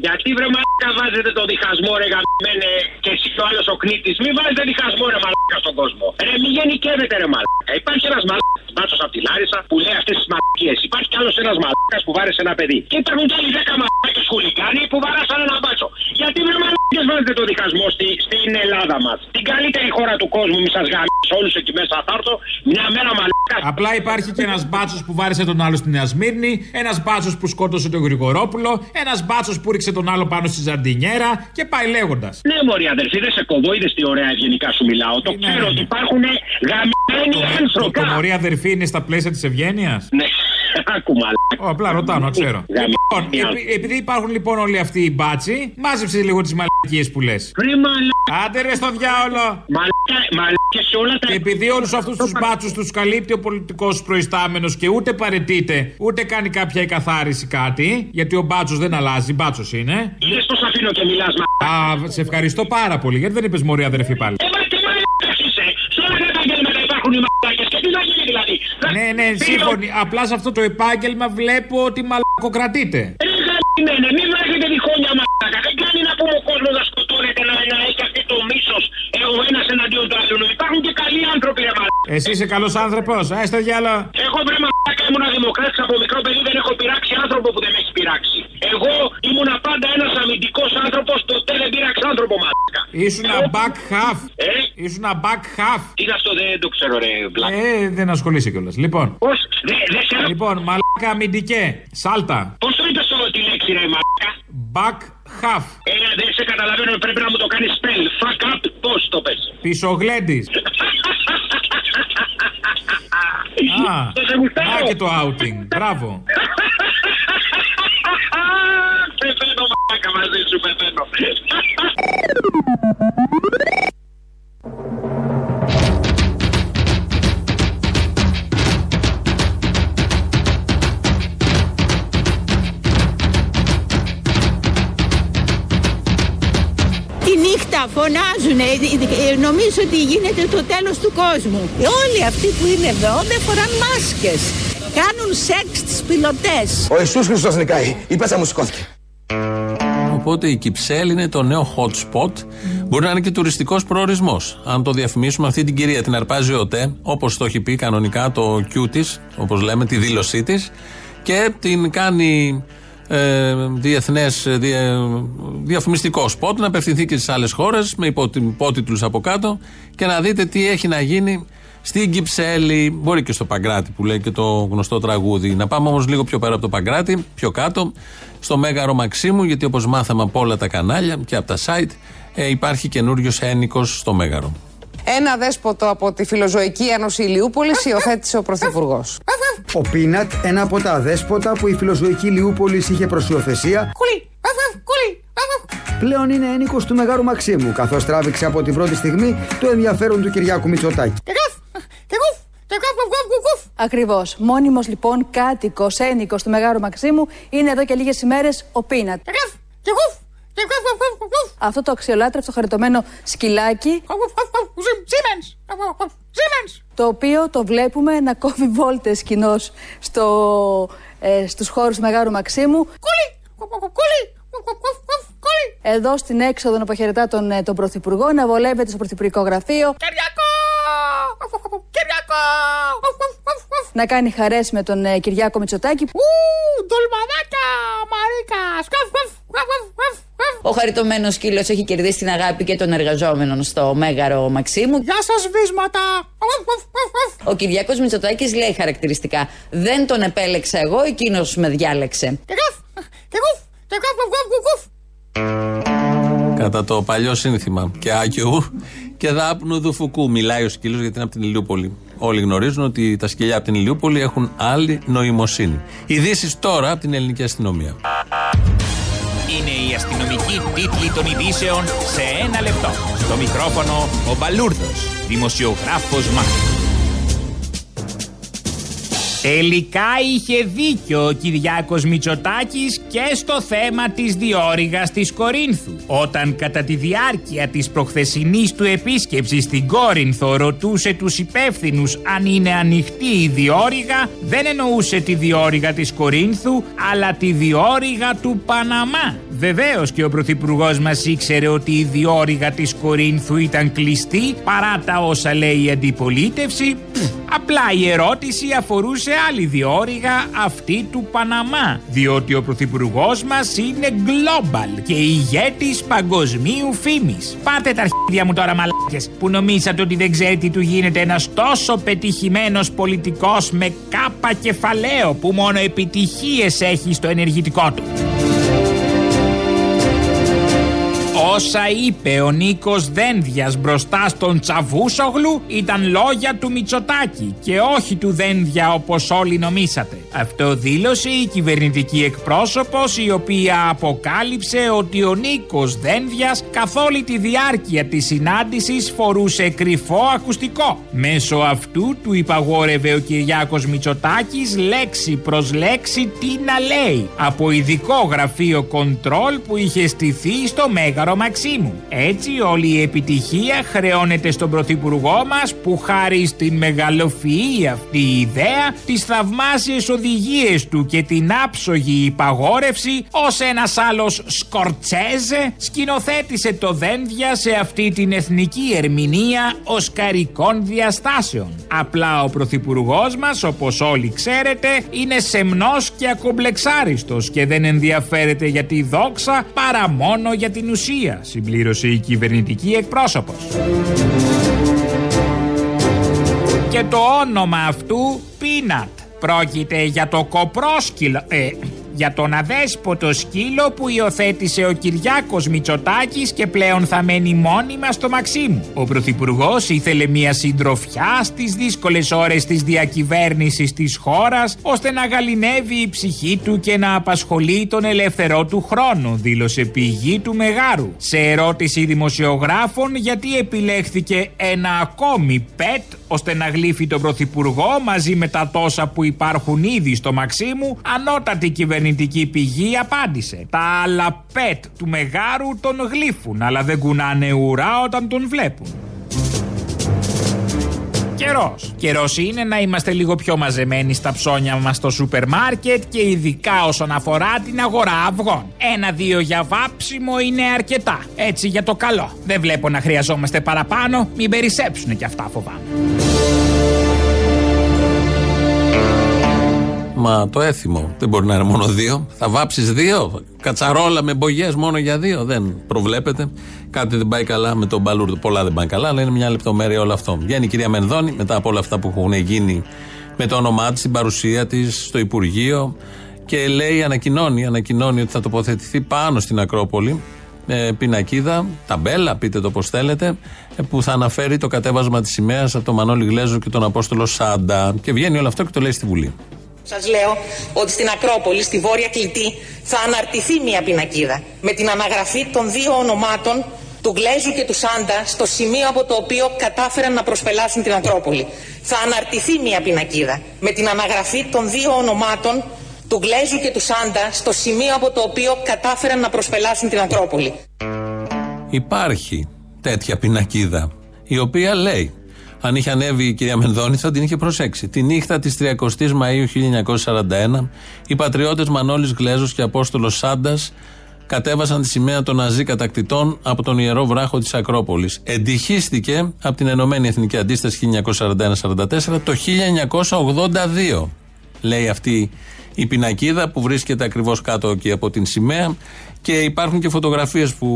Γιατί βρε μαλάκα βάζετε το διχασμό ρε γαμμένε και εσύ ο άλλος ο κνήτης Μην βάζετε διχασμό ρε μαλάκα στον κόσμο. Ρε μη γενικεύετε ρε μαλάκα. Υπάρχει ένας μαλάκας μπάτσος από τη Λάρισα που λέει αυτές τις μαλακίες. Υπάρχει κι άλλος ένας μαλάκας που βάρεσε ένα παιδί. Και υπάρχουν κι άλλοι δέκα μαλάκες χουλικάνοι που βάρασαν ένα μπάτσο. Γιατί βρε μαλάκες βάζετε το διχασμό στη, στην Ελλάδα μας. Την καλύτερη χώρα του κόσμου μη σας γαμίσω όλους εκεί μέσα θα έρθω. Μια μέρα μαλάκα. Απλά υπάρχει και ένας μπάτσος που βάρεσε τον άλλο στη Νέα Σμύρνη, ένας μπάτσος που σκότωσε τον Γρηγορόπουλο, ένας μπάτσος που ρίξε τον άλλο πάνω στη Ζαρντινιέρα και πάει λέγοντας. Ναι, Μωρή αδερφή, δεν σε κοβώ, είδες τι ωραία ευγενικά σου μιλάω. Το ξέρω ότι υπάρχουν γαμμένοι άνθρωποι. Το μωρή αδερφή είναι στα πλαίσια της ευγένειας; Ναι, άκου μαλάκα. Απλά ρωτάω να ξέρω. Λοιπόν, επει- επειδή υπάρχουν λοιπόν όλοι αυτοί οι μπάτσοι, μάζεψε λίγο τις μαλακίες που λες. Βρε μαλάκα. Άντε ρε στο διάολο. Μαλάκα, μαλάκα σε όλα τα. Και επειδή όλους αυτούς τους μπάτσους τους καλύπτει ο πολιτικός προϊστάμενος και ούτε παρετείται, ούτε κάνει κάποια εκαθάριση κάτι, γιατί ο μπάτσος δεν αλλάζει, μπάτσος είναι. Είδε πώ αφήνω και μιλάς, μα. Α, σε ευχαριστώ πάρα πολύ, γιατί δεν είπες μωρή αδερφή πάλι. Ε, μα τι μαλάκα είσαι. Σε όλα τα επαγγέλματα υπάρχουν οι μαλάκες. Και τι θα γίνει δηλαδή. Ναι, ναι, σύμφωνοι. Απλά σε αυτό το επάγγελμα βλέπω ότι μαλακοκρατείτε. Ρε γαμμένε, μην βάζετε διχόνια μαλάκα. Δεν κάνει να πούμε ο κόσμος να σκοτώνεται, να, να έχει αυτή το μίσος ο ένας εναντίον του άλλου. Υπάρχουν και καλοί άνθρωποι, ρε μαλάκα. Εσύ είσαι καλός άνθρωπος, α το διάλο. Εγώ βρε μαλάκα ήμουν δημοκράτης από μικρό παιδί, δεν έχω πειράξει άνθρωπο που δεν με έχει πειράξει. Εγώ ήμουν πάντα ένας αμυντικός άνθρωπος, ποτέ δεν πειράξα άνθρωπο μαλάκα. Ήσουν back half. Ε; Ήσουν back half. Τι είναι αυτό, δεν το ξέρω, ρε βλάκα. Ε, δεν ασχολείσαι κιόλας. Λοιπόν. Πώς, δεν δε ξέρω. Λοιπόν, μαλάκα αμυντικέ. Σάλτα. Πώ το είπε τη λέξη, ρε μαλάκα. Back half. Ε, δεν σε καταλαβαίνω, πρέπει να μου το κάνεις spell. Fuck up, πώς το πες. Πισογλέντης. (laughs) Α, α, και το outing. Μπράβο. Φωνάζουν. Νομίζω ότι γίνεται το τέλος του κόσμου. Ε, Όλοι αυτοί που είναι εδώ δεν φοράνε μάσκες. Κάνουν σεξ τις πιλωτές. Ο Ιησούς Χριστός νικάει. Η πέτσα μου σηκώθηκε. Οπότε η Κυψέλη είναι το νέο hot spot. Μπορεί να είναι και τουριστικός προορισμός. Αν το διαφημίσουμε, αυτή την κυρία την αρπάζει ο ΟΤΕ, όπως το έχει πει κανονικά το Q της, όπως λέμε, τη δήλωσή της, και την κάνει ε, διεθνές διαφημιστικό σποτ να απευθυνθεί και στις άλλες χώρες με υπότιτλους από κάτω και να δείτε τι έχει να γίνει στην Κυψέλη. Μπορεί και στο Παγκράτη που λέει και το γνωστό τραγούδι. Να πάμε όμως λίγο πιο πέρα από το Παγκράτη, πιο κάτω, στο Μέγαρο Μαξίμου, γιατί όπως μάθαμε από όλα τα κανάλια και από τα site, ε, υπάρχει καινούριος ένικος στο Μέγαρο. Ένα δέσποτο από τη Φιλοζωική Ένωση Ηλιούπολη υιοθέτησε ο Πρωθυπουργός. Ο Πίνατ, ένα από τα δέσποτα που η Φιλοζωική Λιούπολης είχε προς υιοθεσία, πλέον είναι ένικος του Μεγάρου Μαξίμου, καθώς τράβηξε από την πρώτη στιγμή το ενδιαφέρον του Κυριάκου Μητσοτάκη. Ακριβώς. Μόνιμος λοιπόν κάτοικος ένικος του Μεγάρου Μαξίμου είναι εδώ και λίγες ημέρες ο Πίνατ. Αυτό το αξιολάτρευτο χαριτωμένο σκυλάκι. Το οποίο το βλέπουμε να κόβει βόλτες κοινώς στο, ε, στους χώρους του Μεγάρου Μαξίμου. Εδώ στην έξοδο να αποχαιρετά τον, ε, τον Πρωθυπουργό, να βολεύεται στο Πρωθυπουργικό Γραφείο. Να κάνει χαρές με τον ε, Κυριάκο Μητσοτάκη. Ντολμαδάκια, Μαρίκα, Ο χαριτωμένος σκύλος έχει κερδίσει την αγάπη και των εργαζόμενων στο Μέγαρο Μαξίμου. Γεια σας, βίσματα! Ο Κυριάκος Μητσοτάκης λέει χαρακτηριστικά: Δεν τον επέλεξα εγώ, εκείνος με διάλεξε. Κατά το παλιό σύνθημα και άκιου και δάπνου δουφουκού. Μιλάει ο σκύλος γιατί είναι από την Ηλιούπολη. Όλοι γνωρίζουν ότι τα σκυλιά από την Ηλιούπολη έχουν άλλη νοημοσύνη. Ειδήσεις τώρα από την ελληνική αστυνομία. Είναι η αστυνομική τίτλη των ειδήσεων σε ένα λεπτό. Στο μικρόφωνο ο Μπαλούρδος, δημοσιογράφος Μάρκος. Τελικά είχε δίκιο ο Κυριάκος Μητσοτάκης και στο θέμα της διόρυγας της Κορίνθου. Όταν κατά τη διάρκεια της προχθεσινής του επίσκεψης στην Κόρινθο ρωτούσε τους υπεύθυνους αν είναι ανοιχτή η διόρυγα, δεν εννοούσε τη διόρυγα της Κορίνθου, αλλά τη διόρυγα του Παναμά. Βεβαίως και ο Πρωθυπουργός μας ήξερε ότι η διόρυγα της Κορίνθου ήταν κλειστή παρά τα όσα λέει η αντιπολίτευση. Απλά η ερώτηση αφορούσε άλλη διόρυγα, αυτή του Παναμά. Διότι ο Πρωθυπουργός μας είναι global και ηγέτης παγκοσμίου φήμης. Πάτε τα αρχίδια μου τώρα μαλάκες που νομίζατε ότι δεν ξέρει τι του γίνεται ένας τόσο πετυχημένος πολιτικός με κάπα κεφαλαίο που μόνο επιτυχίες έχει στο ενεργητικό του. Όσα είπε ο Νίκος Δένδιας μπροστά στον Τσαβούσογλου ήταν λόγια του Μητσοτάκη και όχι του Δένδια όπως όλοι νομίσατε. Αυτό δήλωσε η κυβερνητική εκπρόσωπος η οποία αποκάλυψε ότι ο Νίκος Δένδιας καθ' όλη τη διάρκεια της συνάντησης φορούσε κρυφό ακουστικό. Μέσω αυτού του υπαγόρευε ο Κυριάκος Μητσοτάκης λέξη προς λέξη τι να λέει από ειδικό γραφείο κοντρόλ που είχε στηθεί στο Μέγαρο Μαξίμου. Έτσι όλη η επιτυχία χρεώνεται στον Πρωθυπουργό μας που χάρη στην μεγαλοφυή αυτή η ιδέα, τις θαυμάσιες οδηγίες του και την άψογη υπαγόρευση ως ένας άλλος Σκορτσέζε σκηνοθέτησε το δένδια σε αυτή την εθνική ερμηνεία οσκαρικών διαστάσεων. Απλά ο Πρωθυπουργός μας όπως όλοι ξέρετε είναι σεμνός και ακομπλεξάριστος και δεν ενδιαφέρεται για τη δόξα παρά μόνο για την ουσία συμπλήρωσε η κυβερνητική εκπρόσωπος. Και το όνομα αυτού Πίνατ πρόκειται για το κοπρόσκυλο, ε, για τον αδέσποτο σκύλο που υιοθέτησε ο Κυριάκος Μητσοτάκης και πλέον θα μένει μόνιμα στο Μαξίμου. Ο Πρωθυπουργός ήθελε μια συντροφιά στις δύσκολες ώρες της διακυβέρνησης της χώρας ώστε να γαλινεύει η ψυχή του και να απασχολεί τον ελεύθερό του χρόνο, δήλωσε πηγή του Μεγάρου. Σε ερώτηση δημοσιογράφων γιατί επιλέχθηκε ένα ακόμη πετ ώστε να γλύφει τον Πρωθυπουργό μαζί με τα τόσα που υπάρχουν ήδη στο Μαξίμου, ανώτατη κυβερνητική πηγή απάντησε. Τα άλλα πετ του Μεγάρου τον γλύφουν, αλλά δεν κουνάνε ουρά όταν τον βλέπουν. Καιρός. Καιρός είναι να είμαστε λίγο πιο μαζεμένοι στα ψώνια μας στο σούπερ μάρκετ και ειδικά όσον αφορά την αγορά αυγών. Ένα-δύο για βάψιμο είναι αρκετά. Έτσι για το καλό. Δεν βλέπω να χρειαζόμαστε παραπάνω. Μην περισσέψουν κι αυτά φοβάμαι. Μα το έθιμο δεν μπορεί να είναι μόνο δύο. Θα βάψεις δύο; Κατσαρόλα με μπογιές μόνο για δύο; Δεν προβλέπεται. Κάτι δεν πάει καλά με τον Μπαλούρδο. Πολλά δεν πάει καλά, αλλά είναι μια λεπτομέρεια όλο αυτό. Βγαίνει η κυρία Μενδώνη μετά από όλα αυτά που έχουν γίνει με το όνομά της, την παρουσία της στο Υπουργείο και λέει, ανακοινώνει, ανακοινώνει ότι θα τοποθετηθεί πάνω στην Ακρόπολη ε, πινακίδα, ταμπέλα, πείτε το πώς θέλετε, ε, που θα αναφέρει το κατέβασμα της σημαίας από τον Μανώλη Γλέζο και τον Απόστολο Σάντα. Και βγαίνει όλο αυτό και το λέει στη Βουλή. Σας λέω ότι στην Ακρόπολη, στη Βόρεια Κλητή, θα αναρτηθεί μια πινακίδα με την αναγραφή των δύο ονομάτων του Γλέζου και του Σάντα στο σημείο από το οποίο κατάφεραν να προσπελάσουν την Ακρόπολη. Θα αναρτηθεί μια πινακίδα με την αναγραφή των δύο ονομάτων του Γλέζου και του Σάντα στο σημείο από το οποίο κατάφεραν να προσπελάσουν την Ακρόπολη. Υπάρχει τέτοια πινακίδα, η οποία λέει αν είχε ανέβει η κυρία Μενδώνη, θα την είχε προσέξει. Τη νύχτα της 30η Μαου 1941, οι πατριώτες Μανώλης Γλέζος και Απόστολος Σάντας κατέβασαν τη σημαία των Ναζί κατακτητών από τον ιερό βράχο της Ακρόπολης. Εντυχίστηκε από την Ενωμένη Εθνική Αντίσταση 1941-44 το 1982. Λέει αυτή η πινακίδα που βρίσκεται ακριβώς κάτω εκεί από την σημαία. Και υπάρχουν και φωτογραφίες που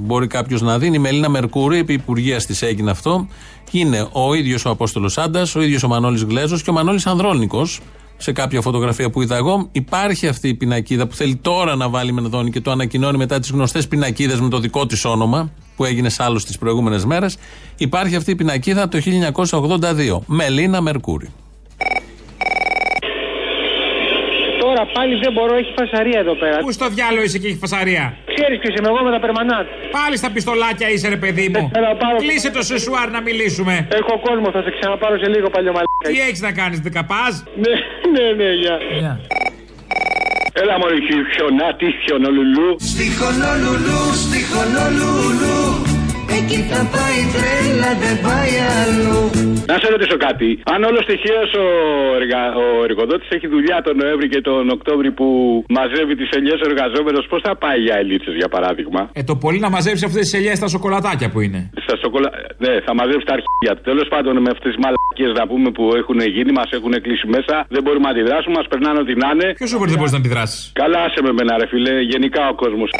μπορεί κάποιος να δει. Η Μελίνα Μερκούρη, επί Υπουργείας της έγινε αυτό. Είναι ο ίδιος ο Απόστολος Άντα, ο ίδιος ο Μανώλης Γλέζος και ο Μανώλης Ανδρώνικος. Σε κάποια φωτογραφία που είδα εγώ, υπάρχει αυτή η πινακίδα που θέλει τώρα να βάλει Μενδώνη και το ανακοινώνει μετά τις γνωστές πινακίδες με το δικό της όνομα, που έγινε σε άλλου τις προηγούμενες μέρες. Υπάρχει αυτή η πινακίδα το 1982. Μελίνα Μερκούρη. Τώρα πάλι δεν μπορώ, έχει φασαρία εδώ πέρα. Πού στο διάλογο είσαι και έχει φασαρία; Ξέρεις ποιος είμαι εγώ με τα περμανάτ. Πάλι στα πιστολάκια είσαι, ρε παιδί μου. Έλα, πάρω... Κλείσε το σεσουάρ να μιλήσουμε. Έχω κόσμο, θα σε ξαναπάρω σε λίγο παλιό μαλλίκα. Τι έχεις να κάνεις, δεκαπάζ; ναι, ναι, ναι, γεια. Yeah. Έλα μωρή χιονάτη, χιονολουλού. Στη χονολουλού, στη χονολουλού. Εκεί θα πάει τρέλα, δεν πάει αλλού. Να σε ρωτήσω κάτι. Αν όλος τυχαίως ο, εργα... ο εργοδότης έχει δουλειά τον Νοέμβρη και τον Οκτώβρη που μαζεύει τις ελιές ο εργαζόμενος, πώς θα πάει για ελίτσες για παράδειγμα; Ε, το πολύ να μαζέψει αυτές τις ελιές στα σοκολατάκια που είναι. Στα σοκολα... Ναι, θα μαζέψει τα αρχεία του. Τέλος πάντων, με αυτές τις μαλακίες να πούμε που έχουν γίνει, μας έχουν κλείσει μέσα, δεν μπορούμε να αντιδράσουμε, μας περνάνε ό,τι να είναι. Ποιος σου δεν μπορεί να αντιδράσεις; Καλά, άσε με μένα, ρε φιλέ, γενικά ο κόσμος.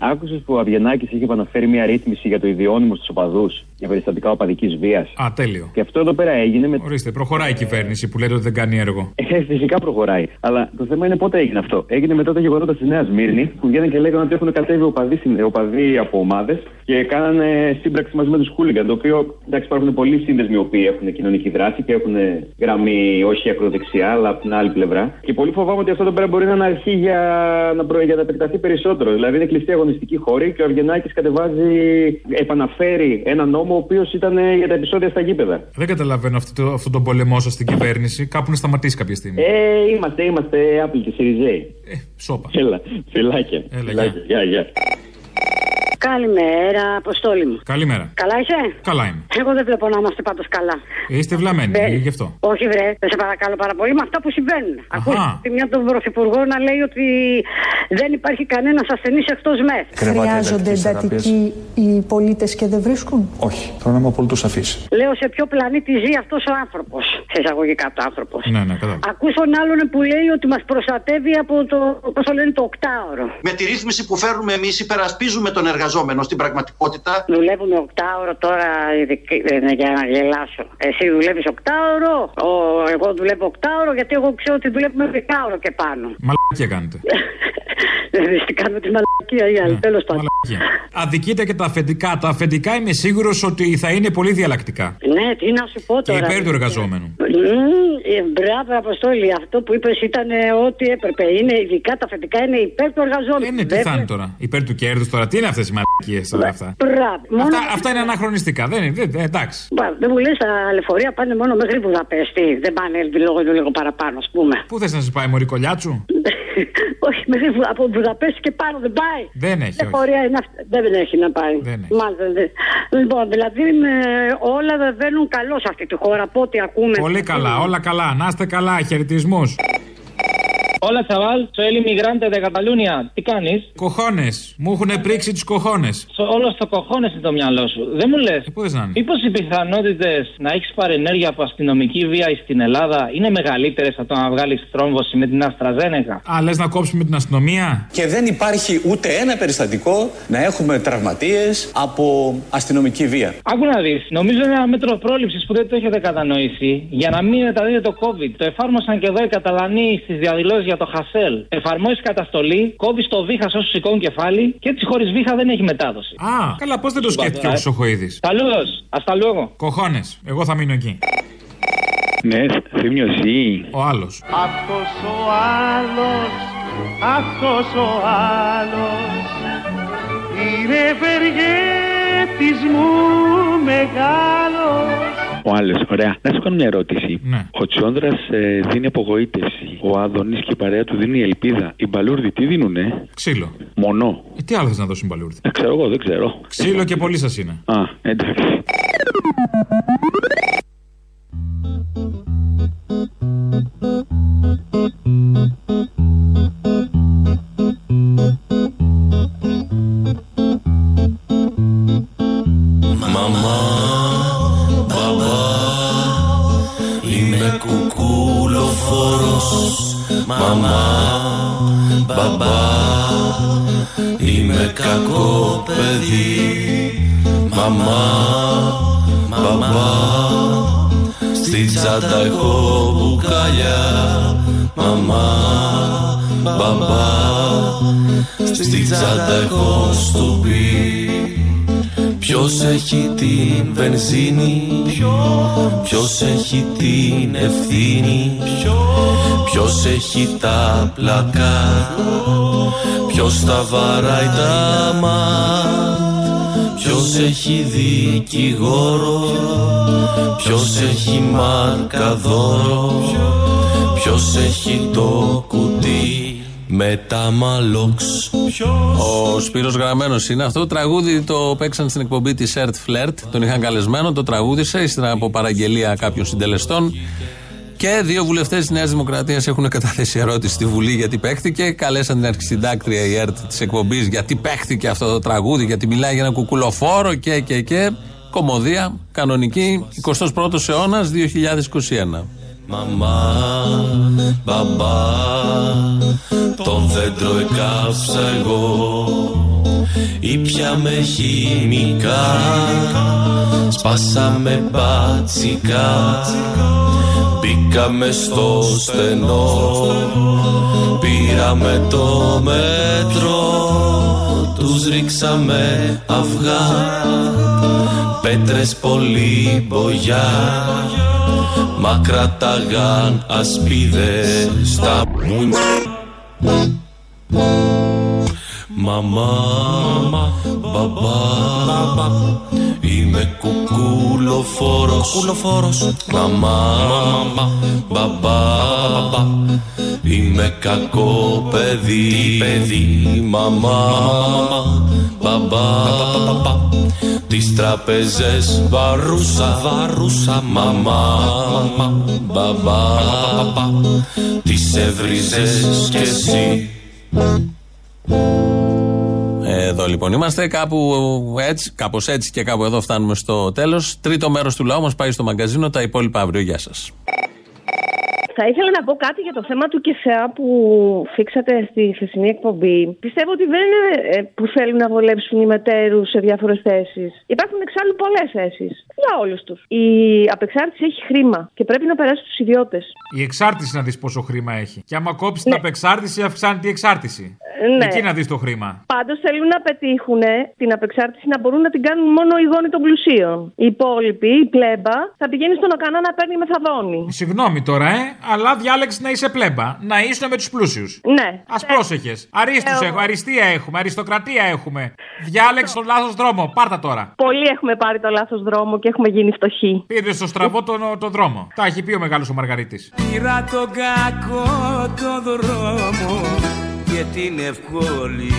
Άκουσες που ο Αβγενάκη είχε επαναφέρει μια ρύθμιση για το ιδιώνυμο στους οπαδούς; Για περιστατικά οπαδικής βίας. Α, τέλειο. Και αυτό εδώ πέρα έγινε με. Ορίστε, προχωράει η κυβέρνηση που λέτε ότι δεν κάνει έργο. Ε, φυσικά προχωράει. Αλλά το θέμα είναι πότε έγινε αυτό. Έγινε μετά τα γεγονότα στη Νέα Σμύρνη που βγαίνουν και λέγανε ότι έχουν κατέβει οπαδοί, οπαδοί από ομάδες και κάνανε σύμπραξη μαζί με τους Χούλιγκαν. Το οποίο εντάξει, υπάρχουν πολλοί σύνδεσμοι οι οποίοι έχουν κοινωνική δράση και έχουν γραμμή όχι ακροδεξιά, αλλά από την άλλη πλευρά. Και πολύ φοβάμαι ότι αυτό εδώ πέρα μπορεί να είναι αρχή για να, προ... για να επεκταθεί περισσότερο. Δηλαδή είναι κλειστή αγωνιστική χώρη και ο Αυγενάκης κατεβάζει, επαναφέρει ένα νόμο ο οποίος ήταν ε, για τα επεισόδια στα γήπεδα. Δεν καταλαβαίνω αυτό, το, αυτό τον πολεμό σας στην κυβέρνηση. Κάπου να σταματήσει κάποια στιγμή. Ε, είμαστε, είμαστε Apple και Series A. Ε, σώπα. Έλα, φυλάκια. Έλα, φυλάκια. Γεια, γεια. Καλημέρα, Αποστόλη μου. Καλημέρα. Καλά είσαι; Καλά είμαι. Εγώ δεν βλέπω να είμαστε πάντως καλά. Είστε βλαμμένοι, Βρε. γι' αυτό. Όχι, βρε, δεν σε παρακαλώ πάρα πολύ με αυτά που συμβαίνουν. Αχα. Ακούστε μια τον Πρωθυπουργό να λέει ότι δεν υπάρχει κανένας ασθενής εκτός ΜΕΘ. Χρειάζονται εντατικοί οι πολίτες και δεν βρίσκουν; Όχι. Θέλω να είμαι απολύτως σαφή. Λέω σε ποιο πλανήτη ζει αυτός ο άνθρωπος. Σε εισαγωγικά το άνθρωπος. Ναι, ναι, κατάλαβα. Ακούς τον άλλον που λέει ότι μας προστατεύει από το, πώς το λένε, το οκτάωρο. Με τη ρύθμιση που φέρνουμε εμείς, υπερασπίζουμε τον εργαζόμενο στην πραγματικότητα. Δουλεύουμε οκτάωρο τώρα ειδικ- ε, για να γελάσω. Εσύ δουλεύεις οκτάωρο, ο, εγώ δουλεύω οκτάωρο γιατί εγώ ξέρω ότι δουλεύουμε δεκάωρο και πάνω. Μαλακία κάνετε. (laughs) Δεν τι κάνουμε τη μαλακία οι άλλοι, τέλος πάντων. Αδικείται και τα αφεντικά. Τα αφεντικά είμαι σίγουρος ότι θα είναι πολύ διαλλακτικά. Ναι, τι να σου πω Και τώρα. υπέρ του εργαζόμενου. Μμμ, ε, Μπράβο, Αποστόλη. Αυτό που είπες ήταν ε, ό,τι έπρεπε. Είναι ειδικά τα αφεντικά είναι υπέρ του εργαζόμενου. Ναι, τι θα είναι τώρα; Υπέρ του κέρδους τώρα. Τι είναι αυτές οι μαλακίες τώρα αυτά. Μπράβο. Μόνο- Αυτά, αυτά είναι αναχρονιστικά. Δεν είναι. Δεν, δεν- εντάξει. Μπα, Δεν μου λες τα λεωφορεία πάνε μόνο μέχρι Βουδαπέστη. Δεν πάνε λίγο, λίγο παραπάνω, ας πούμε. Πού θες να σε πάει, Μωρή Κολιάτσου. (laughs) όχι, μέχρι Βου- από Βουδαπέστη και πάνω δεν πάει. Δεν έχει, όχι. Λεωφορεία είναι αυτή. Δεν έχει να πάει. Δεν έχει. Μάλιστα. δεν- Λοιπόν, δηλαδή με, όλα δεν βαίνουν καλό σε αυτή τη χώρα. Από ό,τι ακούμε. Πολύ καλά, όλα καλά. Να είστε καλά. Χαιρετισμούς. Hola chaval, soy el inmigrante de Cataluña. Τι κάνεις; Κοχώνες. Μου έχουν πρίξει τους κοχώνες. Όλο στο κοχώνες είναι το μυαλό σου. Δεν μου λες; Πού να είναι. Μήπως οι πιθανότητες να έχεις παρενέργεια από αστυνομική βία στην Ελλάδα είναι μεγαλύτερες από το να βγάλεις τρόμβωση με την Αστραζένεκα; Α, λες να κόψουμε την αστυνομία; Και δεν υπάρχει ούτε ένα περιστατικό να έχουμε τραυματίες από αστυνομική βία. Άκου να δεις. Νομίζω είναι ένα μέτρο πρόληψης που δεν το έχετε κατανοήσει για να μην μεταδίδεται το COVID. Το εφάρμοσαν και εδώ οι Καταλανοί στις διαδηλώσεις για το Χασέλ. Εφαρμόζει καταστολή, κόβει το βήχα όσο σηκώνει κεφάλι και έτσι χωρίς βήχα δεν έχει μετάδοση. Α, καλά, πώς δεν το σκέφτηκε ο Χρυσοχοίδης; Saludos, hasta luego. Κοχώνες. Εγώ θα μείνω εκεί. Ναι, θύμιο ή. Ο άλλος. Αυτός ο άλλος, αυτός ο άλλος είναι ευεργέτης μου μεγάλος Ο άλλο, ωραία. Να σου κάνω μια ερώτηση. Ναι. Ο Τσόνδρα δίνει απογοήτευση. Ο Άδωνης και η παρέα του δίνει ελπίδα. Οι μπαλούρδοι τι δίνουνε; Ξύλο. Μονό. Ε, τι άλλο θες να δώσει μπαλούρδι. Ε, ξέρω εγώ, δεν ξέρω. Ξύλο και πολύ σας είναι. Α, εντάξει. Μαμά, Μαμά, μπαμπά, είμαι κακό παιδί. Μαμά, μπαμπά, στη τσάντα έχω μπουκάλια. Μαμά, μπαμπά, στη τσάντα έχω στουπί Ποιος έχει την βενζίνη; Ποιος έχει την ευθύνη; Ποιος έχει τα πλακά Ποιος τα βαράει τα ματ Ποιος έχει δικηγόρο; Ποιος έχει μαρκαδόρο; Ποιος έχει το κουτί με τα μαλόξ Ο Σπύρος Γραμμένος είναι αυτό. Το τραγούδι το παίξαν στην εκπομπή της Ert Flirt. Τον είχαν καλεσμένο, το τραγούδισε ύστερα από παραγγελία κάποιων συντελεστών. Και δύο βουλευτές της Νέας Δημοκρατίας έχουν καταθέσει ερώτηση στη Βουλή γιατί παίχτηκε. Καλέσαν την αρχισυντάκτρια η ΕΡΤ της εκπομπής γιατί παίχτηκε αυτό το τραγούδι, γιατί μιλάει για ένα κουκουλοφόρο και και και. Κομμωδία, κανονική, 21ος αιώνας 2021. Μαμά, μπαμπά, τον δέντρο εκάψα εγώ. Ήπιαμε χημικά, σπάσαμε μπατσικά Μπήκαμε στο στενό, πήραμε το μέτρο Τους ρίξαμε αυγά, πέτρες πολύ μπογιά Μα κρατάγαν ασπίδες στα μουνιά Μαμά, μπαμπά, είμαι κουκούλοφόρος Κουκούλοφόρος Μαμά, μπαμπά, είμαι κακό παιδί. Παιδί. Μαμά, μπαμπά, τις τραπεζές βαρούσα. Βαρούσα μαμά, μπαμπά, τις έβριζες κι εσύ Εδώ λοιπόν είμαστε κάπου έτσι, κάπως έτσι και κάπου εδώ φτάνουμε στο τέλος. Τρίτο μέρος του λαού μας πάει στο μαγκαζίνο, τα υπόλοιπα αύριο. Γεια σας. Θα ήθελα να πω κάτι για το θέμα του ΚΕΣΑ που φίξατε στη χθεσινή εκπομπή. Πιστεύω ότι δεν είναι ε, που θέλουν να βολέψουν οι μετέρους σε διάφορες θέσεις. Υπάρχουν εξάλλου πολλές θέσεις. Για όλους τους. Η απεξάρτηση έχει χρήμα και πρέπει να περάσει στους ιδιώτες. Η εξάρτηση να δεις πόσο χρήμα έχει. Και άμα κόψεις την απεξάρτηση, αυξάνει την εξάρτηση. Ε, Ναι. Εκεί να δεις το χρήμα. Πάντως θέλουν να πετύχουν την απεξάρτηση να μπορούν να την κάνουν μόνο οι γόνοι των πλουσίων. Οι υπόλοιποι, η πλέμπα, θα πηγαίνει στον Οκανά να παίρνει μεθαδόνη. Συγγνώμη τώρα, ε, αλλά διάλεξες να είσαι πλέμπα. Να ήσουν με τους πλούσιους. Ναι. Α πρόσεχες. Αρίστου έχουμε, αριστεία έχουμε, αριστοκρατία έχουμε. Διάλεξες τον λάθος δρόμο. Πάρτα τώρα. Πολλοί έχουμε πάρει το λάθος δρόμο και έχουμε γίνει φτωχοί. Πήρε στο στραβό τον, τον δρόμο. Τα έχει πει ο μεγάλος ο Μαργαρίτης. Πήρα τον κακό το δρόμο και την εύκολη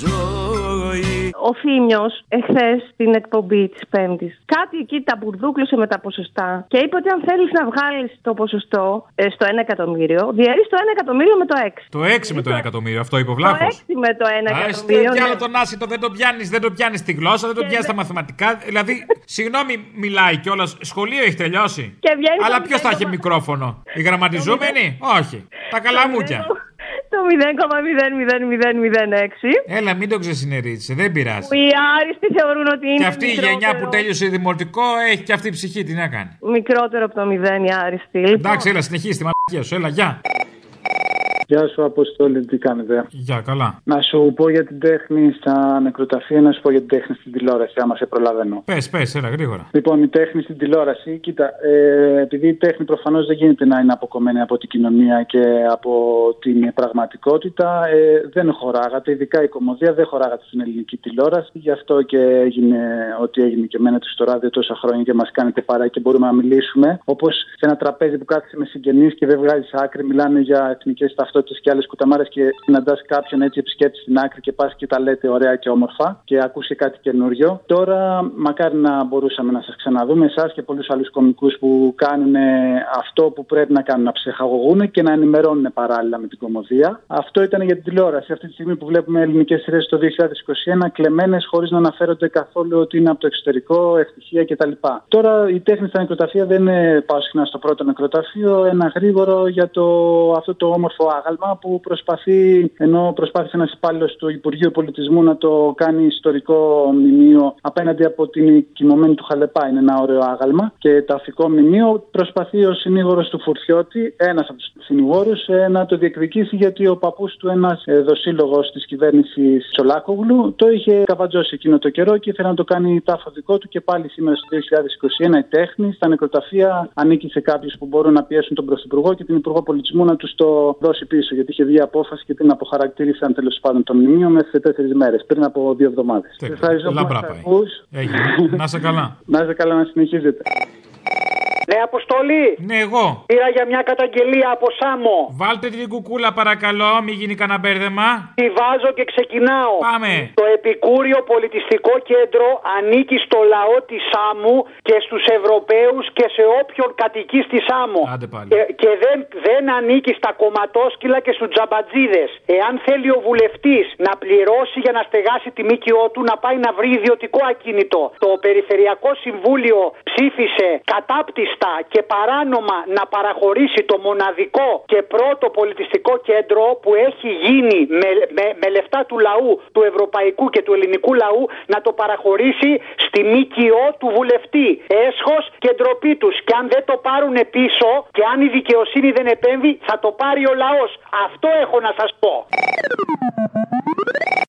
ζωή. Ο Θήμιος, εχθές στην εκπομπή της Πέμπτης, κάτι εκεί τα μπουρδούκλωσε με τα ποσοστά και είπε ότι αν θέλεις να βγάλεις το ποσοστό ε, στο 1 εκατομμύριο, διαιρείς το 1 εκατομμύριο με το 6. Το 6 με το 1 εκατομμύριο, αυτό είπε ο Βλάχος. Το 6 με το 1 εκατομμύριο. Τι ναι. άλλο τον άσυτο δεν το πιάνεις, δεν το πιάνεις στη γλώσσα, δεν το πιάνεις στα μαθηματικά. Δηλαδή, συγγνώμη, μιλάει κιόλας. Σχολείο έχει τελειώσει. Και βγαίνει Αλλά το ποιος θα έχει 0,0. μικρόφωνο, οι γραμματιζόμενοι, όχι. Τα καλαμούκια. Το 0,00006. Έλα, μην το ξεσυνερίζει, δεν πειράζει. Που οι άριστοι θεωρούν ότι είναι. Και αυτή η γενιά μικρότερο- που τέλειωσε δημοτικό έχει και αυτή η ψυχή, τι να κάνει. Μικρότερο από το 0 οι άριστοι. Λοιπόν, Εντάξει, έλα, συνεχίσει τη μαλακία σου, έλα, γεια. Γεια σου, Αποστόλη, τι κάνετε; Γεια, καλά. Να σου πω για την τέχνη στα νεκροταφεία, να σου πω για την τέχνη στην τηλεόραση, άμα σε προλαβαίνω. Πες, πες, έλα, γρήγορα. Λοιπόν, η τέχνη στην τηλεόραση, κοίτα, ε, επειδή η τέχνη προφανώς δεν γίνεται να είναι αποκομμένη από την κοινωνία και από την πραγματικότητα, ε, δεν χωράγατε, ειδικά η κομμωδία δεν χωράγατε στην ελληνική τηλεόραση. Γι' αυτό και έγινε ό,τι έγινε και μένετε στο ράδιο τόσα χρόνια και μας κάνετε παρά και μπορούμε να μιλήσουμε. Όπως σε ένα τραπέζι που κάθεσαι με συγγενείς και δεν βγάζει άκρη, μιλάνε για εθνικές ταυτότητες και άλλες κουταμάρες και συναντάς κάποιον έτσι επισκέπτη στην άκρη και πας και τα λέτε ωραία και όμορφα και ακούσει κάτι καινούριο. Τώρα, μακάρι να μπορούσαμε να σας ξαναδούμε εσάς και πολλούς άλλους κομικούς που κάνουν αυτό που πρέπει να κάνουν, να ψεχαγωγούν και να ενημερώνουν παράλληλα με την κομμωδία. Αυτό ήταν για την τηλεόραση. Αυτή τη στιγμή που βλέπουμε ελληνικές σειρές το 2021 κλεμμένες χωρίς να αναφέρονται καθόλου ότι είναι από το εξωτερικό, ευτυχία κτλ. Τώρα η τέχνη στα νεκροταφεία δεν είναι πάω συχνά στο πρώτο νεκροταφείο, ένα γρήγορο για το, αυτό το όμορφο άγαλμα που προσπαθεί, ενώ προσπάθησε ένας υπάλληλος του Υπουργείου Πολιτισμού να το κάνει ιστορικό μνημείο απέναντι από την κοιμωμένη του Χαλεπά. Είναι ένα ωραίο άγαλμα. Και ταφικό μνημείο προσπαθεί ο συνήγορος του Φουρτιώτη, ένας από τους συνηγόρους, να το διεκδικήσει γιατί ο παππούς του, ένας δοσύλλογος της κυβέρνησης Τσολάκογλου, το είχε καβατζώσει εκείνο το καιρό και ήθελε να το κάνει τάφο δικό του και πάλι σήμερα στο 2021 η τέχνη στα νεκροταφεία ανήκει σε κάποιους που μπορούν να πιέσουν τον Πρωθυπουργό και την Υπουργό Πολιτισμού να τους το δώσει πίσω. Γιατί είχε βγει απόφαση και την αποχαρακτήρισαν τέλος πάντων το μνημείο μέσα σε τέσσερις μέρες, πριν από δύο εβδομάδες. Ευχαριστώ που Λαμπρά μας πάει. ακούς. Έγινε. Να είσαι καλά. Να είστε καλά να συνεχίζετε. Ναι, Αποστολή. Ναι, εγώ. Πήρα για μια καταγγελία από Σάμο. Βάλτε την κουκούλα παρακαλώ, μην γίνει κανένα μπέρδεμα. Τη βάζω και ξεκινάω. Πάμε. Το Επικούριο Πολιτιστικό Κέντρο ανήκει στο λαό της Σάμου και στους Ευρωπαίους και σε όποιον κατοικεί στη Σάμο. Άντε πάλι. Και, και δεν, δεν ανήκει στα κομματόσκυλα και στους τζαμπατζίδες. Εάν θέλει ο βουλευτής να πληρώσει για να στεγάσει τη ΜΚΟ του, να πάει να βρει ιδιωτικό ακίνητο. Το Περιφερειακό Συμβούλιο ψήφισε κατάπτυστα και παράνομα να παραχωρήσει το μοναδικό και πρώτο πολιτιστικό κέντρο που έχει γίνει με, με, με λεφτά του λαού, του ευρωπαϊκού και του ελληνικού λαού, να το παραχωρήσει στη ΜΚΟ του βουλευτή. Έσχος και ντροπή τους. Και αν δεν το πάρουν πίσω και αν η δικαιοσύνη δεν επέμβει, θα το πάρει ο λαός. Αυτό έχω να σας πω.